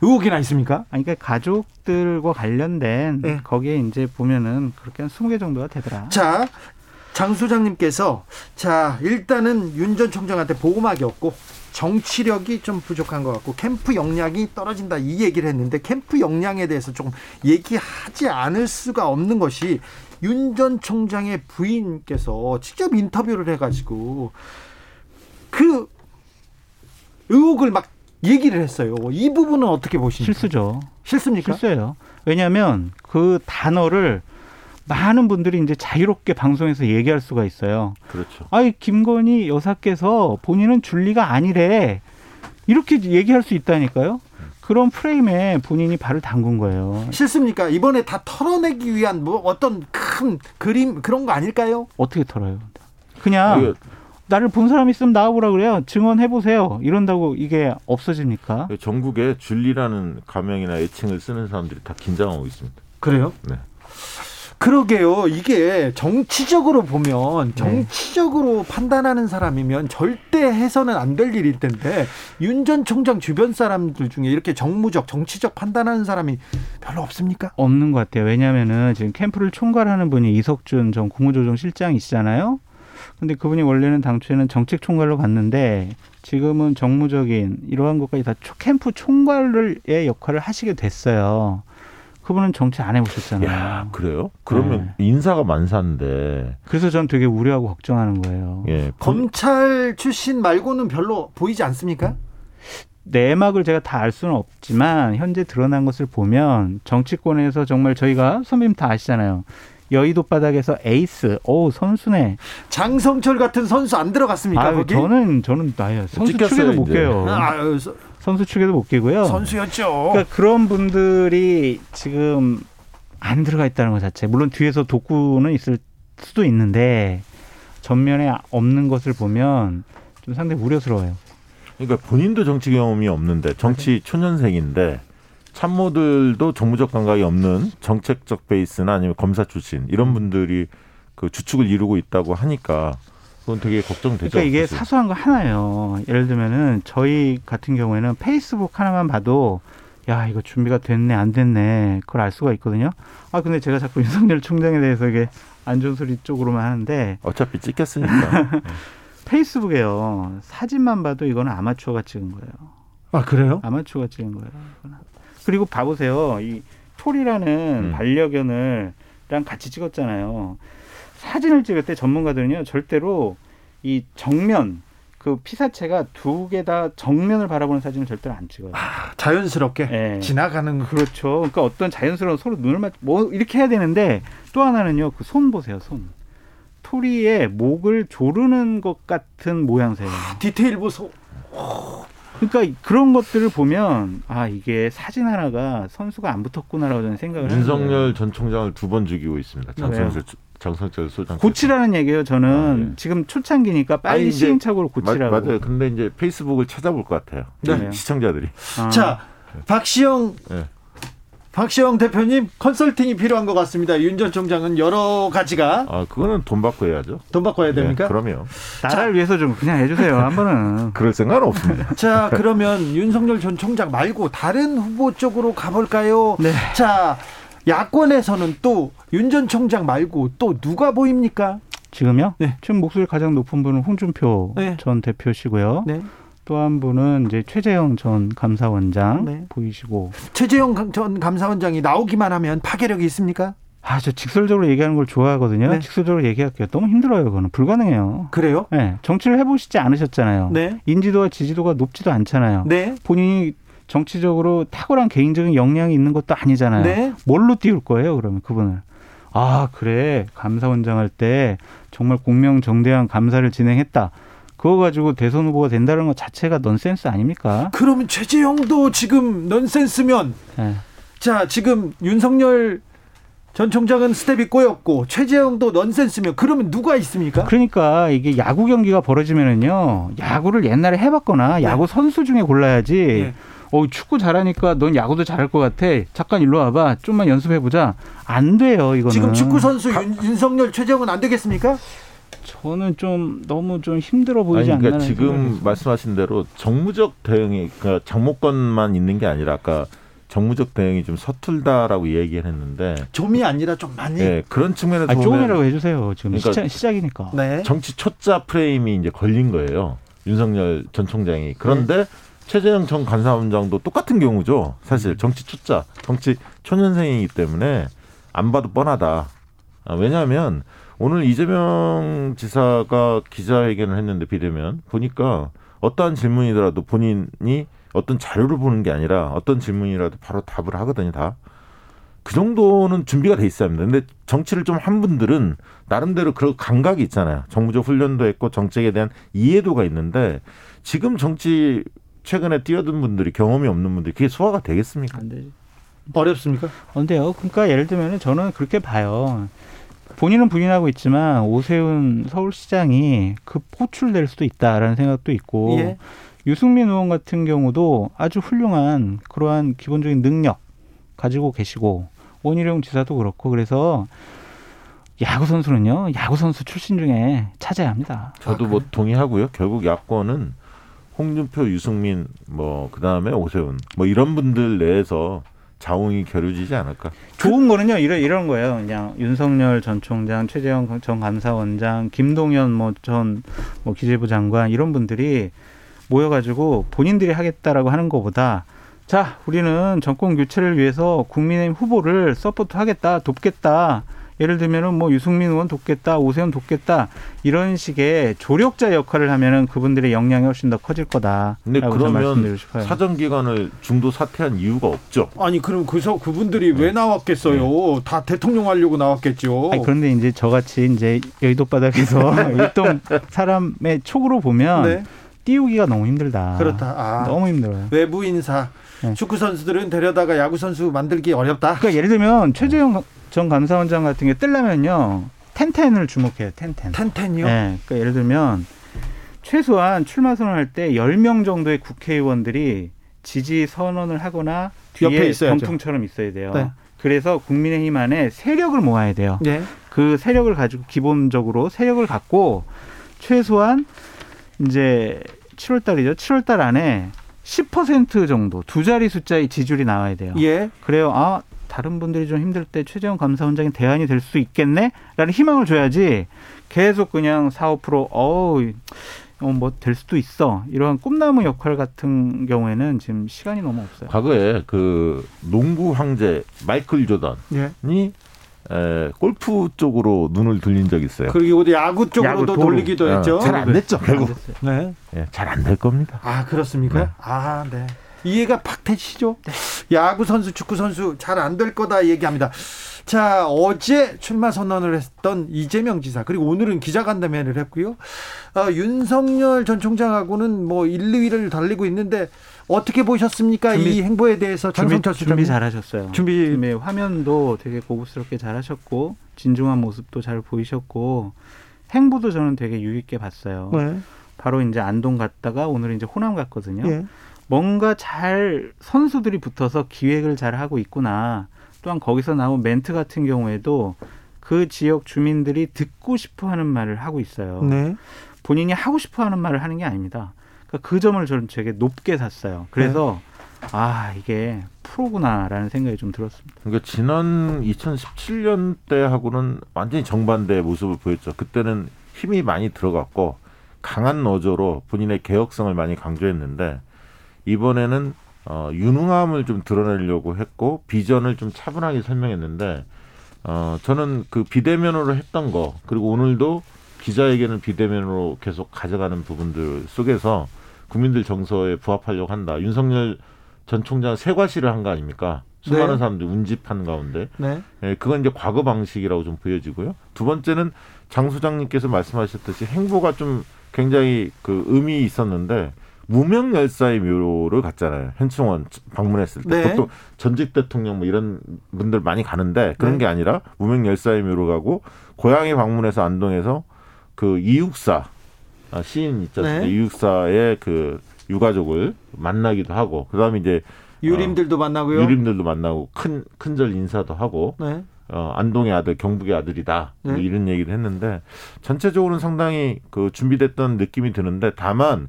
의혹이나 있습니까? 아니, 그러니까 가족들과 관련된 네. 거기에 이제 보면은 그렇게 한 20개 정도가 되더라. 자, 장 소장님께서 자, 일단은 윤 전 총장한테 보호막이 없고 정치력이 좀 부족한 것 같고 캠프 역량이 떨어진다 이 얘기를 했는데 캠프 역량에 대해서 조금 얘기하지 않을 수가 없는 것이 윤 전 총장의 부인께서 직접 인터뷰를 해가지고 그 의혹을 막 얘기를 했어요. 이 부분은 어떻게 보십니까? 실수죠. 실수입니까? 실수예요. 왜냐하면 그 단어를 많은 분들이 이제 자유롭게 방송에서 얘기할 수가 있어요. 그렇죠. 아이 김건희 여사께서 본인은 줄리가 아니래 이렇게 얘기할 수 있다니까요. 그런 프레임에 본인이 발을 담근 거예요. 싫습니까? 이번에 다 털어내기 위한 뭐 어떤 큰 그림 그런 거 아닐까요? 어떻게 털어요? 그냥 나를 본 사람 있으면 나와보라 그래요. 증언해 보세요. 이런다고 이게 없어집니까? 전국에 줄리라는 가명이나 애칭을 쓰는 사람들이 다 긴장하고 있습니다. 그래요? 네. 그러게요. 이게 정치적으로 보면 네. 정치적으로 네. 판단하는 사람이면 절대 해서는 안 될 일일 텐데 윤 전 총장 주변 사람들 중에 이렇게 정무적 정치적 판단하는 사람이 별로 없습니까? 없는 것 같아요. 왜냐하면은 지금 캠프를 총괄하는 분이 이석준 전 국무조정실장이시잖아요. 근데 그분이 원래는 당초에는 정책 총괄로 갔는데 지금은 정무적인 이러한 것까지 다 캠프 총괄의 역할을 하시게 됐어요. 그분은 정치 안 해보셨잖아요. 야, 그래요? 그러면 네. 인사가 만사인데. 그래서 전 되게 우려하고 걱정하는 거예요. 예. 검찰 출신 말고는 별로 보이지 않습니까? 내막을 제가 다 알 수는 없지만 현재 드러난 것을 보면 정치권에서 정말 저희가 선배님 다 아시잖아요. 여의도 바닥에서 에이스, 오 선수네. 장성철 같은 선수 안 들어갔습니까? 아유, 거기? 저는 저는 나야 선수 축에도 못 깨요. 아유, 선수 축에도 못 깨고요. 선수였죠. 그러니까 그런 분들이 지금 안 들어가 있다는 것 자체. 물론 뒤에서 독구는 있을 수도 있는데 전면에 없는 것을 보면 좀 상당히 우려스러워요. 그러니까 본인도 정치 경험이 없는데 정치 초년생인데 참모들도 정무적 감각이 없는 정책적 베이스나 아니면 검사 출신 이런 분들이 그 주축을 이루고 있다고 하니까 그건 되게 걱정되죠. 그러니까 이게 사실. 사소한 거 하나예요. 예를 들면은 저희 같은 경우에는 페이스북 하나만 봐도 야 이거 준비가 됐네 안 됐네 그걸 알 수가 있거든요. 아 근데 제가 자꾸 윤석열 총장에 대해서 이게 안 좋은 소리 쪽으로만 하는데 어차피 찍혔으니까 페이스북에요 사진만 봐도 이거는 아마추어가 찍은 거예요. 아 그래요? 아마추어가 찍은 거예요. 그리고 봐보세요 이 톨이라는 음. 반려견을 랑 같이 찍었잖아요. 사진을 찍을 때 전문가들은요 절대로 이 정면 그 피사체가 두 개 다 정면을 바라보는 사진을 절대로 안 찍어요. 아, 자연스럽게 네. 지나가는 그렇죠. 그러니까 어떤 자연스러운 서로 눈을 맞 뭐 이렇게 해야 되는데 또 하나는요. 그 손 보세요. 손. 토리의 목을 조르는 것 같은 모양새예요. 아, 디테일 보소. 그러니까 그런 것들을 보면 아 이게 사진 하나가 선수가 안 붙었구나라고 저는 생각을 윤석열 전 총장을 두 번 죽이고 있습니다. 장성철 장성철 소장 고치라는 얘기예요. 저는 아, 네. 지금 초창기니까 빨리 아니, 시행착오로 고치라고. 맞, 아요 근데 이제 페이스북을 찾아볼 것 같아요. 네. 시청자들이. 아. 자, 박시영 네. 박시영 대표님 컨설팅이 필요한 것 같습니다. 윤 전 총장은 여러 가지가. 아 그거는 돈 받고 해야죠. 돈 받고 해야 됩니까? 네, 그럼요. 나라를 위해서 좀 그냥 해주세요. 한 번은. 그럴 생각은 없습니다. 자 그러면 윤석열 전 총장 말고 다른 후보 쪽으로 가볼까요? 네. 자 야권에서는 또 윤 전 총장 말고 또 누가 보입니까? 지금요? 네. 지금 목소리 가장 높은 분은 홍준표 네. 전 대표시고요. 네. 또 한 분은 이제 최재형 전 감사원장 네. 보이시고 최재형 전 감사원장이 나오기만 하면 파괴력이 있습니까? 아, 저 직설적으로 얘기하는 걸 좋아하거든요. 네. 직설적으로 얘기할게요. 너무 힘들어요, 그거는. 불가능해요. 그래요? 네. 정치를 해보시지 않으셨잖아요. 네. 인지도와 지지도가 높지도 않잖아요. 네. 본인이 정치적으로 탁월한 개인적인 역량이 있는 것도 아니잖아요. 네. 뭘로 띄울 거예요, 그러면 그분을? 아, 그래. 감사원장 할 때 정말 공명정대한 감사를 진행했다. 그거 가지고 대선 후보가 된다는 것 자체가 넌센스 아닙니까? 그러면 최재형도 지금 넌센스면 네. 자 지금 윤석열 전 총장은 스텝이 꼬였고 최재형도 넌센스면 그러면 누가 있습니까? 그러니까 이게 야구 경기가 벌어지면은요 야구를 옛날에 해봤거나 네. 야구 선수 중에 골라야지. 네. 어 축구 잘하니까 넌 야구도 잘할 것 같아. 잠깐 일로 와봐. 좀만 연습해 보자. 안 돼요 이거는. 지금 축구 선수 윤, 윤석열 최재형은 안 되겠습니까? 저는 좀 너무 좀 힘들어 보이지 아니, 그러니까 않나 지금 생각이 말씀하신 대로 정무적 대응이 그러니까 장모권만 있는 게 아니라 아까 정무적 대응이 좀 서툴다라고 얘기를 했는데. 좀이 아니라 좀 많이? 네, 그런 측면에서 아니, 좀이라고 해주세요. 지금 그러니까 시작, 이니까. 네. 정치 초짜 프레임이 이제 걸린 거예요. 윤석열 전 총장이. 그런데 네. 최재형 전 감사원장도 똑같은 경우죠. 사실 정치 초짜 정치 초년생이기 때문에 안 봐도 뻔하다. 아, 왜냐하면 오늘 이재명 지사가 기자회견을 했는데 비대면 보니까 어떠한 질문이더라도 본인이 어떤 자료를 보는 게 아니라 어떤 질문이라도 바로 답을 하거든요, 다. 그 정도는 준비가 돼 있어야 합니다. 근데 정치를 좀 한 분들은 나름대로 그런 감각이 있잖아요. 정무적 훈련도 했고 정책에 대한 이해도가 있는데 지금 정치 최근에 뛰어든 분들이 경험이 없는 분들이 그게 소화가 되겠습니까? 안 되지. 어렵습니까? 안 돼요. 그러니까 예를 들면 저는 그렇게 봐요. 본인은 부인하고 있지만 오세훈 서울시장이 급 호출될 수도 있다라는 생각도 있고 예. 유승민 의원 같은 경우도 아주 훌륭한 그러한 기본적인 능력 가지고 계시고 원희룡 지사도 그렇고 그래서 야구 선수는요 야구 선수 출신 중에 찾아야 합니다. 저도 뭐 동의하고요. 결국 야권은 홍준표, 유승민 뭐 그 다음에 오세훈 뭐 이런 분들 내에서 자웅이 겨루지지 않을까. 좋은 거는요 이런 이런 거예요. 그냥 윤석열 전 총장, 최재형 전 감사원장, 김동연 뭐 전뭐 뭐 기재부 장관 이런 분들이 모여가지고 본인들이 하겠다라고 하는 것보다 자 우리는 정권 교체를 위해서 국민의힘 후보를 서포트하겠다, 돕겠다 예를 들면은 뭐 유승민 의원 돕겠다, 오세훈 돕겠다 이런 식의 조력자 역할을 하면은 그분들의 역량이 훨씬 더 커질 거다. 근데 그러면 사정 기간을 중도 사퇴한 이유가 없죠. 아니 그럼 그서 그분들이 왜 나왔겠어요? 네. 다 대통령 하려고 나왔겠죠. 아니, 그런데 이제 저같이 이제 여의도 바닥에서 있던 사람의 촉으로 보면 네. 띄우기가 너무 힘들다. 그렇다. 아, 너무 힘들어요. 외부 인사. 네. 축구 선수들은 데려다가 야구 선수 만들기 어렵다. 그러니까 예를 들면 최재형 전 감사원장 같은 게 뜨려면요. 텐텐을 주목해요. 텐텐. 텐텐이요? 네. 그러니까 예를 들면 최소한 출마 선언할 때 10명 정도의 국회의원들이 지지 선언을 하거나 뒤에 병풍처럼 있어야 돼요. 네. 그래서 국민의힘 안에 세력을 모아야 돼요. 네. 그 세력을 가지고 기본적으로 세력을 갖고 최소한 이제 7월 달이죠. 7월 달 안에 10% 정도 두 자리 숫자의 지지율이 나와야 돼요. 예. 그래요. 아, 다른 분들이 좀 힘들 때 최재형 감사원장이 대안이 될 수 있겠네라는 희망을 줘야지 계속 그냥 4, 5% 어우 어, 뭐 될 수도 있어 이러한 꿈나무 역할 같은 경우에는 지금 시간이 너무 없어요. 과거에 그 농구 황제 마이클 조던이 예. 에, 골프 쪽으로 눈을 돌린 적이 있어요. 그리고 야구 쪽으로도 야구 돌리기도 어, 했죠. 잘 안 됐죠. 결국. 네. 네 잘안 될 겁니다. 아 그렇습니까? 네. 아 네. 이해가 팍 되시죠? 네. 야구 선수, 축구 선수 잘 안 될 거다 얘기합니다. 자, 어제 출마 선언을 했던 이재명 지사, 그리고 오늘은 기자간담회를 했고요. 어, 윤석열 전 총장하고는 뭐 1, 2위를 달리고 있는데 어떻게 보셨습니까? 준비, 이 행보에 대해서 장성철 준비, 준비 잘하셨어요. 준비 네, 화면도 되게 고급스럽게 잘하셨고 진중한 모습도 잘 보이셨고 행보도 저는 되게 유익게 봤어요. 네. 바로 이제 안동 갔다가 오늘 이제 호남 갔거든요. 네. 뭔가 잘 선수들이 붙어서 기획을 잘 하고 있구나. 또한 거기서 나온 멘트 같은 경우에도 그 지역 주민들이 듣고 싶어 하는 말을 하고 있어요. 네. 본인이 하고 싶어 하는 말을 하는 게 아닙니다. 그러니까 그 점을 저는 되게 높게 샀어요. 그래서 네. 아 이게 프로구나라는 생각이 좀 들었습니다. 그러니까 지난 2017년 때하고는 완전히 정반대의 모습을 보였죠. 그때는 힘이 많이 들어갔고 강한 노조로 본인의 개혁성을 많이 강조했는데 이번에는 어, 유능함을 좀 드러내려고 했고 비전을 좀 차분하게 설명했는데 어, 저는 그 비대면으로 했던 거 그리고 오늘도 기자에게는 비대면으로 계속 가져가는 부분들 속에서 국민들 정서에 부합하려고 한다. 윤석열 전 총장 세과시를 한 거 아닙니까? 수많은 네. 사람들이 운집한 가운데. 네. 예, 그건 이제 과거 방식이라고 좀 보여지고요. 두 번째는 장 소장님께서 말씀하셨듯이 행보가 좀 굉장히 그 의미 있었는데 무명 열사의 묘를 갔잖아요. 현충원 방문했을 때 네. 보통 전직 대통령 뭐 이런 분들 많이 가는데 그런 네. 게 아니라 무명 열사의 묘로 가고 고향에 방문해서 안동에서 그 이육사 아, 시인 있잖아요. 네. 이육사의 그 유가족을 만나기도 하고 그다음에 이제 유림들도 어, 만나고요. 유림들도 만나고 큰 큰절 인사도 하고 네. 어, 안동의 아들, 경북의 아들이다. 뭐 네. 이런 얘기를 했는데 전체적으로는 상당히 그 준비됐던 느낌이 드는데 다만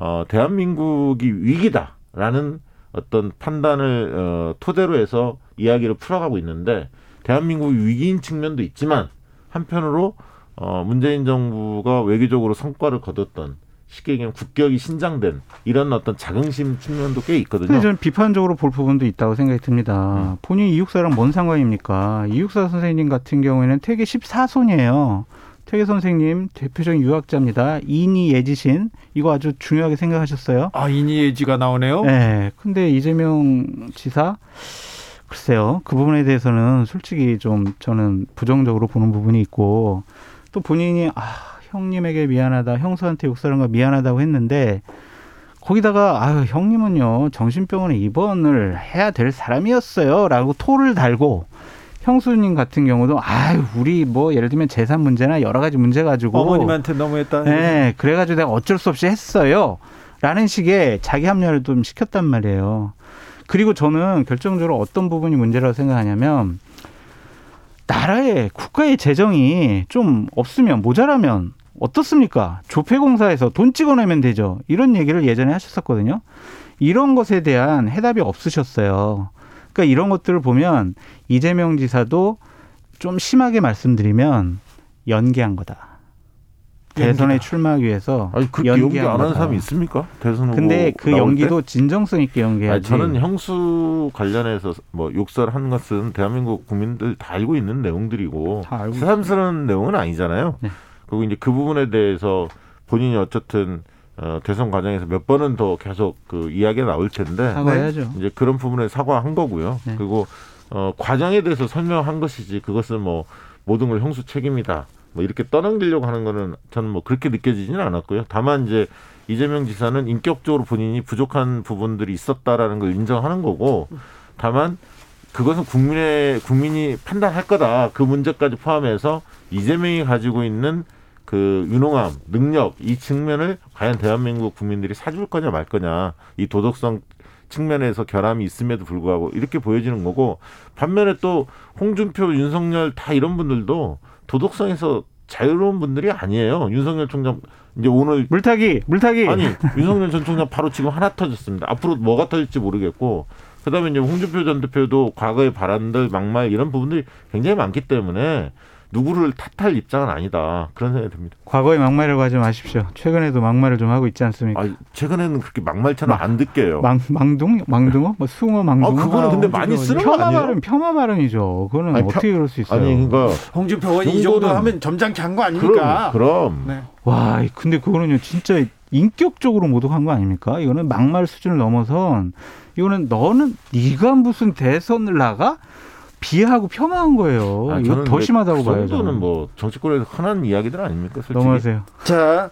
어, 대한민국이 위기다라는 어떤 판단을 어, 토대로 해서 이야기를 풀어가고 있는데 대한민국이 위기인 측면도 있지만 한편으로 어, 문재인 정부가 외교적으로 성과를 거뒀던 쉽게 얘기하면 국격이 신장된 이런 어떤 자긍심 측면도 꽤 있거든요. 저는 비판적으로 볼 부분도 있다고 생각이 듭니다. 음. 본인 이육사랑 뭔 상관입니까? 이육사 선생님 같은 경우에는 퇴계 14손이에요. 퇴계 선생님 대표적인 유학자입니다. 이니 예지신 이거 아주 중요하게 생각하셨어요. 아 이니 예지가 나오네요. 네. 근데 이재명 지사 글쎄요 그 부분에 대해서는 솔직히 좀 저는 부정적으로 보는 부분이 있고 또 본인이 아 형님에게 미안하다 형수한테 욕설한 거 미안하다고 했는데 거기다가 아유 형님은요 정신병원에 입원을 해야 될 사람이었어요라고 토를 달고 형수님 같은 경우도 아유 우리 뭐 예를 들면 재산 문제나 여러 가지 문제 가지고 어머님한테 너무했다. 네, 그래가지고 내가 어쩔 수 없이 했어요. 라는 식의 자기 합리화를 좀 시켰단 말이에요. 그리고 저는 결정적으로 어떤 부분이 문제라고 생각하냐면 나라의 국가의 재정이 좀 없으면 모자라면 어떻습니까? 조폐공사에서 돈 찍어내면 되죠. 이런 얘기를 예전에 하셨었거든요. 이런 것에 대한 해답이 없으셨어요. 그러니까 이런 것들을 보면 이재명 지사도 좀 심하게 말씀드리면 연기한 거다. 대선에 연기다. 출마하기 위해서 아니 그렇게 연기 안 하는 사람이 있습니까? 대선 근데 그 연기도 때? 진정성 있게 연기해야지. 저는 형수 관련해서 뭐 욕설한 것은 대한민국 국민들 다 알고 있는 내용들이고 새삼스러운 내용은 아니잖아요. 네. 그리고 이제 그 부분에 대해서 본인이 어쨌든 어, 대선 과정에서 몇 번은 더 계속 그 이야기가 나올 텐데 사과해야죠. 이제 그런 부분에 사과한 거고요. 네. 그리고 어, 과정에 대해서 설명한 것이지 그것은 뭐 모든 걸 형수 책임이다. 뭐 이렇게 떠넘기려고 하는 거는 저는 뭐 그렇게 느껴지지는 않았고요. 다만 이제 이재명 지사는 인격적으로 본인이 부족한 부분들이 있었다라는 걸 인정하는 거고 다만 그것은 국민의 국민이 판단할 거다. 그 문제까지 포함해서 이재명이 가지고 있는 그 유능함, 능력 이 측면을 과연 대한민국 국민들이 사줄 거냐 말 거냐 이 도덕성 측면에서 결함이 있음에도 불구하고 이렇게 보여지는 거고 반면에 또 홍준표, 윤석열 다 이런 분들도 도덕성에서 자유로운 분들이 아니에요. 윤석열 총장 이제 오늘 물타기 물타기 아니 윤석열 전 총장 바로 지금 하나 터졌습니다. 앞으로 뭐가 터질지 모르겠고 그다음에 이제 홍준표 전 대표도 과거의 바람들 막말 이런 부분들이 굉장히 많기 때문에 누구를 탓할 입장은 아니다. 그런 생각이 듭니다. 과거에 막말이라고 하지 마십시오. 최근에도 막말을 좀 하고 있지 않습니까? 아, 최근에는 그렇게 막말처럼 막, 안 듣게요. 망, 망둥? 망둥어? 뭐 숭어, 망둥어? 아, 그거는 근데 많이 쓰는 거 아니에요? 발음, 폄하 발음이죠. 그거는 아니, 어떻게 그럴 수 있어요? 아니, 그러니까 홍준표 이 정도 하면 점잖게 한 거 아닙니까? 그럼. 그럼. 네. 와, 근데 그거는요, 진짜 인격적으로 모독한 거 아닙니까? 이거는 막말 수준을 넘어선 이거는 너는 네가 무슨 대선을 나가? 비하하고 폄하한 거예요. 아, 이거 더 심하다고 그 봐요. 정도는 뭐 정치권에서 흔한 이야기들 아닙니까? 솔직히. 넘어가세요. 자,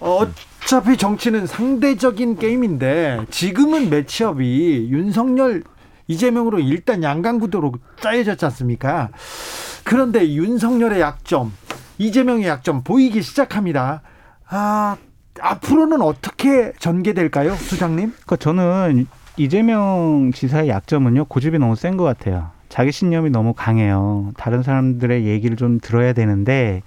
어차피 정치는 상대적인 게임인데 지금은 매치업이 윤석열 이재명으로 일단 양강구도로 짜여졌지 않습니까? 그런데 윤석열의 약점, 이재명의 약점 보이기 시작합니다. 아, 앞으로는 어떻게 전개될까요, 수장님? 그러니까 저는 이재명 지사의 약점은요 고집이 너무 센 것 같아요. 자기 신념이 너무 강해요. 다른 사람들의 얘기를 좀 들어야 되는데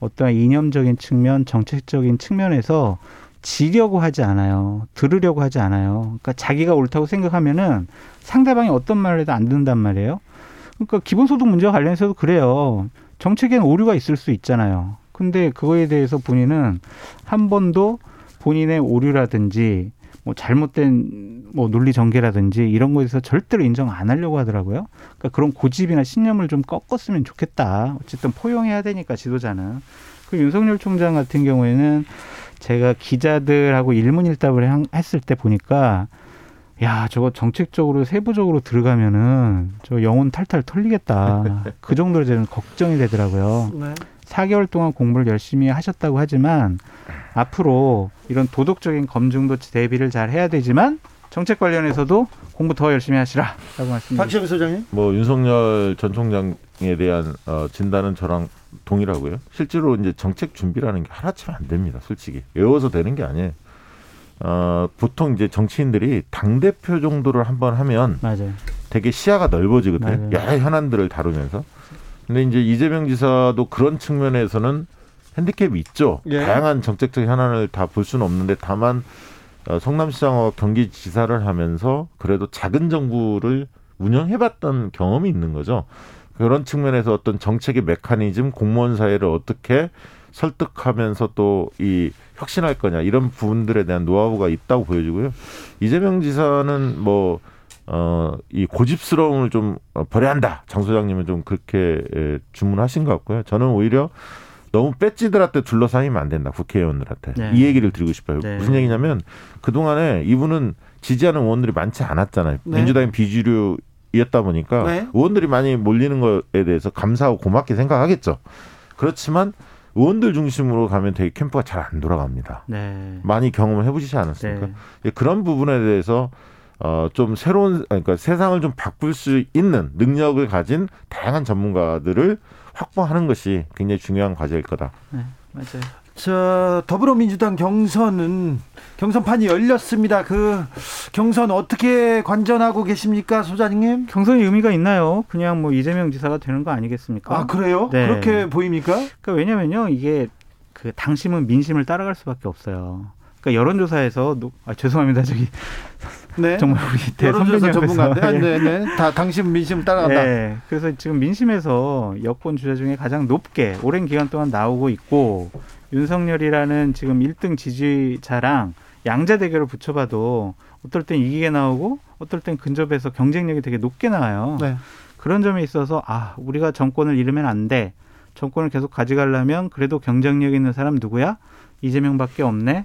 어떠한 이념적인 측면, 정책적인 측면에서 지려고 하지 않아요. 들으려고 하지 않아요. 그러니까 자기가 옳다고 생각하면은 상대방이 어떤 말을 해도 안 듣는단 말이에요. 그러니까 기본소득 문제와 관련해서도 그래요. 정책에는 오류가 있을 수 있잖아요. 근데 그거에 대해서 본인은 한 번도 본인의 오류라든지 뭐 잘못된 뭐 논리 전개라든지 이런 거에 서 절대로 인정 안 하려고 하더라고요. 그러니까 그런 고집이나 신념을 좀 꺾었으면 좋겠다. 어쨌든 포용해야 되니까 지도자는. 그 윤석열 총장 같은 경우에는 제가 기자들하고 일문일답을 했을 때 보니까 야, 저거 정책적으로 세부적으로 들어가면은 저 영혼 탈탈 털리겠다. 그 정도로 저는 걱정이 되더라고요. 네. 4개월 동안 공부를 열심히 하셨다고 하지만 앞으로 이런 도덕적인 검증도 대비를 잘 해야 되지만 정책 관련해서도 공부 더 열심히 하시라라고 말씀드립니다. 박시영 소장님. 뭐 윤석열 전 총장에 대한 어, 진단은 저랑 동일하고요. 실제로 이제 정책 준비라는 게 하나쯤 안 됩니다. 솔직히 외워서 되는 게 아니에요. 어, 보통 이제 정치인들이 당 대표 정도를 한번 하면 맞아요. 되게 시야가 넓어지거든요. 여러 현안들을 다루면서. 근데 이제 이재명 지사도 그런 측면에서는 핸디캡이 있죠. 예. 다양한 정책적 현안을 다 볼 수는 없는데 다만 어, 성남시장과 경기지사를 하면서 그래도 작은 정부를 운영해봤던 경험이 있는 거죠. 그런 측면에서 어떤 정책의 메커니즘, 공무원 사회를 어떻게 설득하면서 또 이 혁신할 거냐 이런 부분들에 대한 노하우가 있다고 보여지고요. 이재명 지사는 뭐 어, 이 고집스러움을 좀 버려야 장 소장님은 좀 그렇게 주문하신 것 같고요. 저는 오히려 너무 배지들한테 둘러싸이면 안 된다. 국회의원들한테. 네. 이 얘기를 드리고 싶어요. 네. 무슨 얘기냐면 그동안에 이분은 지지하는 의원들이 많지 않았잖아요. 네. 민주당이 비주류 이었다 보니까 네. 의원들이 많이 몰리는 것에 대해서 감사하고 고맙게 생각하겠죠. 그렇지만 의원들 중심으로 가면 되게 캠프가 잘 안 돌아갑니다. 네. 많이 경험을 해보시지 않았습니까? 네. 그런 부분에 대해서 어, 좀 새로운, 그러니까 세상을 좀 바꿀 수 있는 능력을 가진 다양한 전문가들을 확보하는 것이 굉장히 중요한 과제일 거다. 네, 맞아요. 자, 더불어민주당 경선은 경선판이 열렸습니다. 그 경선 어떻게 관전하고 계십니까, 소장님? 경선이 의미가 있나요? 그냥 뭐 이재명 지사가 되는 거 아니겠습니까? 아, 그래요? 네. 그렇게 보입니까? 그러니까 왜냐면요, 이게 그 당심은 민심을 따라갈 수밖에 없어요. 그러니까 여론조사에서 아, 죄송합니다, 저기 네. 정말 우리 대선배님 전문가인데, 아, 네, 네. 다 당신 민심 따라간다. 네. 그래서 지금 민심에서 여권 주자 중에 가장 높게 오랜 기간 동안 나오고 있고 윤석열이라는 지금 1등 지지자랑 양자 대결을 붙여봐도 어떨 땐 이기게 나오고 어떨 땐 근접해서 경쟁력이 되게 높게 나와요. 네. 그런 점에 있어서 아 우리가 정권을 잃으면 안 돼. 정권을 계속 가져가려면 그래도 경쟁력 있는 사람 누구야? 이재명밖에 없네.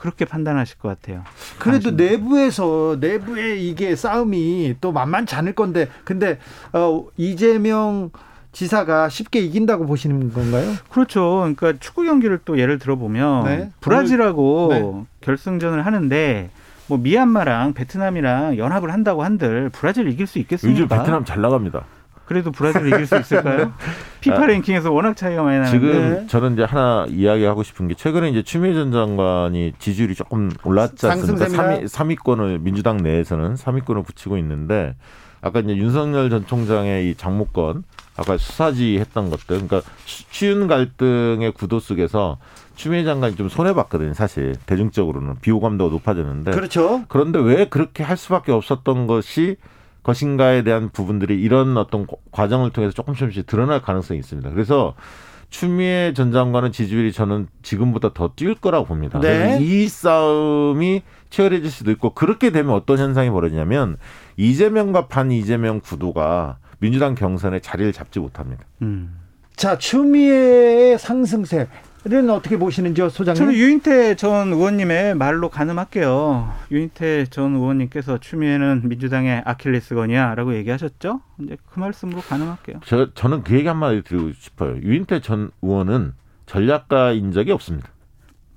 그렇게 판단하실 것 같아요. 그래도 아쉽네. 내부에서 내부에 이게 싸움이 또 만만치 않을 건데 근데 어, 이재명 지사가 쉽게 이긴다고 보시는 건가요? 그렇죠. 그러니까 축구 경기를 또 예를 들어보면 네. 브라질하고 네. 결승전을 하는데 뭐 미얀마랑 베트남이랑 연합을 한다고 한들 브라질 이길 수 있겠습니까? 요즘 베트남 잘 나갑니다. 그래도 브라질을 이길 수 있을까요? 피파 아, 랭킹에서 워낙 차이가 많이 나는데. 지금 저는 이제 하나 이야기하고 싶은 게 최근에 이제 추미애 전 장관이 지지율이 조금 올랐지 않습니까? 3위, 3위권을 민주당 내에서는 3위권을 붙이고 있는데 아까 이제 윤석열 전 총장의 이 장모권 아까 수사지 했던 것들 그러니까 쉬운 갈등의 구도 속에서 추미애 장관이 좀 손해 봤거든요 사실. 대중적으로는. 비호감도가 높아졌는데. 그렇죠. 그런데 왜 그렇게 할 수밖에 없었던 것이 것인가에 대한 부분들이 이런 어떤 과정을 통해서 조금씩 조금씩 드러날 가능성이 있습니다 그래서 추미애 전 장관은 지지율이 저는 지금보다 더 뛸 거라고 봅니다. 네. 이 싸움이 치열해질 수도 있고 그렇게 되면 어떤 현상이 벌어지냐면 이재명과 반 이재명 구도가 민주당 경선에 자리를 잡지 못합니다. 음. 자, 추미애의 상승세. 는 어떻게 보시는지요, 소장님? 저는 유인태 전 의원님의 말로 가늠할게요. 유인태 전 의원님께서 추미애는 민주당의 아킬레스건이야라고 얘기하셨죠? 이제 그 말씀으로 가늠할게요. 저 저는 그 얘기 한마디 드리고 싶어요. 유인태 전 의원은 전략가인 적이 없습니다.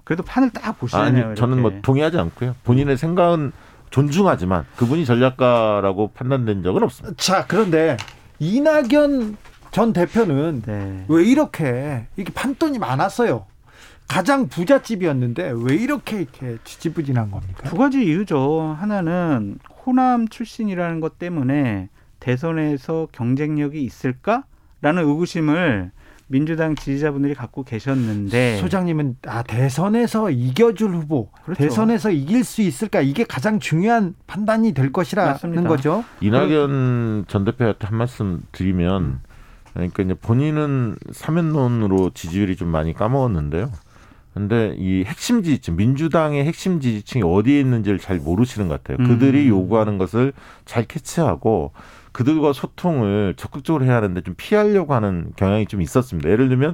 그래도 판을 딱 보시잖아요. 아니, 저는 뭐 동의하지 않고요. 본인의 생각은 존중하지만 그분이 전략가라고 판단된 적은 없습니다. 자, 그런데 이낙연 전 대표는 네. 왜 이렇게 이렇게 판돈이 많았어요? 가장 부잣집이었는데 왜 이렇게 이렇게 지지부진한 겁니까? 두 가지 이유죠. 하나는 호남 출신이라는 것 때문에 대선에서 경쟁력이 있을까라는 의구심을 민주당 지지자분들이 갖고 계셨는데 소장님은 아 대선에서 이겨줄 후보 그렇죠. 대선에서 이길 수 있을까 이게 가장 중요한 판단이 될 것이라는 맞습니다. 거죠. 이낙연 전 대표한테 한 말씀 드리면 그러니까 이제 본인은 사면론으로 지지율이 좀 많이 까먹었는데요. 근데 이 핵심 지지층, 민주당의 핵심 지지층이 어디에 있는지를 잘 모르시는 것 같아요. 그들이 음. 요구하는 것을 잘 캐치하고 그들과 소통을 적극적으로 해야 하는데 좀 피하려고 하는 경향이 좀 있었습니다. 예를 들면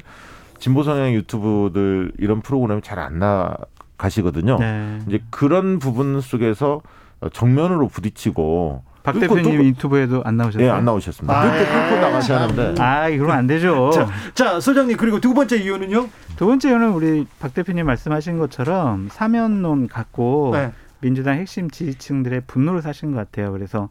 진보 성향 유튜브들 이런 프로그램이 잘 안 나가시거든요. 네. 이제 그런 부분 속에서 정면으로 부딪히고 박 대표님 유튜브에도 안 나오셨어요? 네, 안 나오셨습니다. 아, 그렇게 끌고 나가셔야 하는데. 아, 그러면 안 되죠. 자, 자, 소장님 그리고 두 번째 이유는요? 두 번째 이유는 우리 박 대표님 말씀하신 것처럼 사면론 갖고 네. 민주당 핵심 지지층들의 분노를 사신 것 같아요. 그래서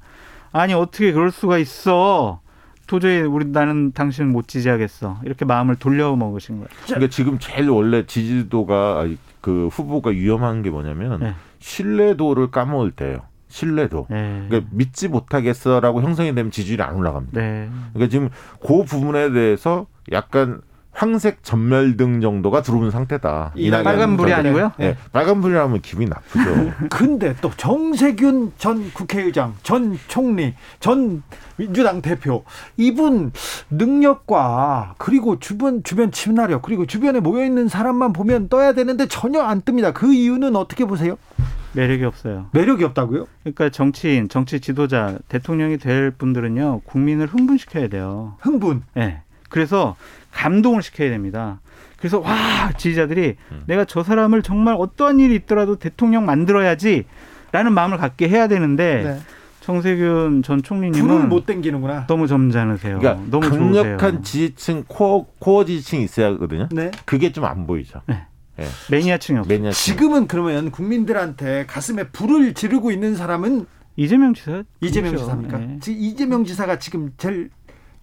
아니 어떻게 그럴 수가 있어? 도저히 우리 나는 당신을 못 지지하겠어. 이렇게 마음을 돌려 먹으신 거예요. 그러니까 지금 제일 원래 지지도가 그 후보가 위험한 게 뭐냐면 네. 신뢰도를 까먹을 때예요. 신뢰도. 네. 그러니까 믿지 못하겠어라고 형성이 되면 지지율이 안 올라갑니다. 네. 그러니까 지금 그 부분에 대해서 약간 황색 전멸등 정도가 들어온 상태다. 빨간불이 아니고요? 네. 네. 빨간불이라면 기분이 나쁘죠. 근데 또 정세균 전 국회의장, 전 총리, 전 민주당 대표 이분 능력과 그리고 주변 주변 친화력 그리고 주변에 모여 있는 사람만 보면 떠야 되는데 전혀 안 뜹니다. 그 이유는 어떻게 보세요? 매력이 없어요. 매력이 없다고요? 그러니까 정치인, 정치 지도자, 대통령이 될 분들은요 국민을 흥분시켜야 돼요. 흥분. 네. 그래서 감동을 시켜야 됩니다. 그래서 와 지지자들이 음. 내가 저 사람을 정말 어떠한 일이 있더라도 대통령 만들어야지라는 마음을 갖게 해야 되는데 네. 정세균 전 총리님은 못 땡기는구나. 너무 점잖으세요. 그러니까 너무 강력한 좋으세요. 지지층 코어, 코어 지지층이 있어야 하거든요. 네. 그게 좀 안 보이죠. 네. 네. 매니아층이 없어요. 매니아층. 지금은 그러면 국민들한테 가슴에 불을 지르고 있는 사람은 이재명 지사 이재명 그렇죠. 지사입니까? 네. 이재명 지사가 지금 제일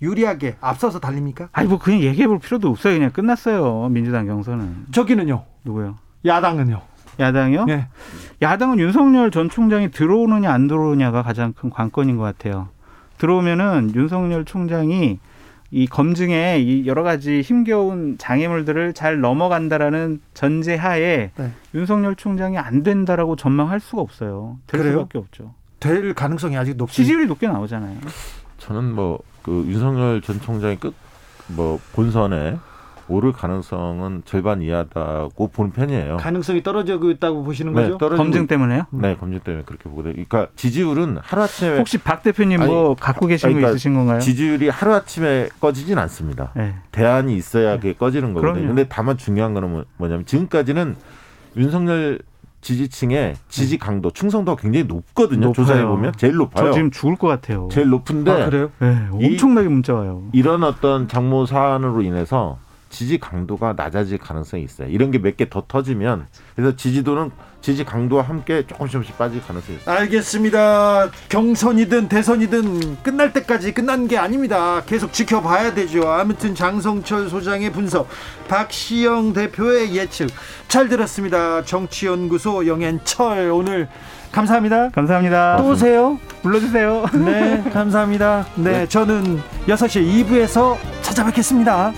유리하게 앞서서 달립니까? 아니 뭐 그냥 얘기해 볼 필요도 없어요. 그냥 끝났어요. 민주당 경선은. 저기는요. 누구요? 야당은요. 야당이요? 네. 야당은 윤석열 전 총장이 들어오느냐 안 들어오느냐가 가장 큰 관건인 것 같아요. 들어오면은 윤석열 총장이 이 검증에 이 여러 가지 힘겨운 장애물들을 잘 넘어간다라는 전제하에 네. 윤석열 총장이 안 된다라고 전망할 수가 없어요. 될 그래요? 수밖에 없죠. 될 가능성이 아직 높습니다. 지지율이 높게 나오잖아요. 저는 뭐 그 윤석열 전 총장이 끝 뭐 본선에 오를 가능성은 절반 이하다고 보는 편이에요. 가능성이 떨어지고 있다고 보시는 네, 거죠? 떨어지고 검증 때문에요? 네, 검증 때문에 그렇게 보거든요. 그러니까 지지율은 하루아침에 혹시 박 대표님 아니, 뭐 갖고 계신 그러니까 거 있으신 건가요? 지지율이 하루아침에 꺼지진 않습니다. 네. 대안이 있어야 그게 꺼지는 거거든요. 그럼요. 근데 다만 중요한 거는 뭐- 뭐냐면 지금까지는 윤석열 지지층의 지지 강도, 충성도가 굉장히 높거든요. 높아요. 조사해 보면 제일 높아요. 저 지금 죽을 것 같아요. 제일 높은데 아, 그래요? 네, 이- 엄청나게 문자 와요. 이런 어떤 장모 사안으로 인해서 지지 강도가 낮아질 가능성이 있어요. 이런 게 몇 개 더 터지면 그래서 지지도는 지지 강도와 함께 조금씩 조금씩 빠질 가능성이 있어요. 알겠습니다. 경선이든 대선이든 끝날 때까지 끝난 게 아닙니다. 계속 지켜봐야 되죠. 아무튼 장성철 소장의 분석, 박시영 대표의 예측 잘 들었습니다. 정치연구소 영앤철 오늘 감사합니다. 감사합니다. 또 오세요. 불러주세요. 네, 감사합니다. 네, 저는 6시 2부에서 찾아뵙겠습니다.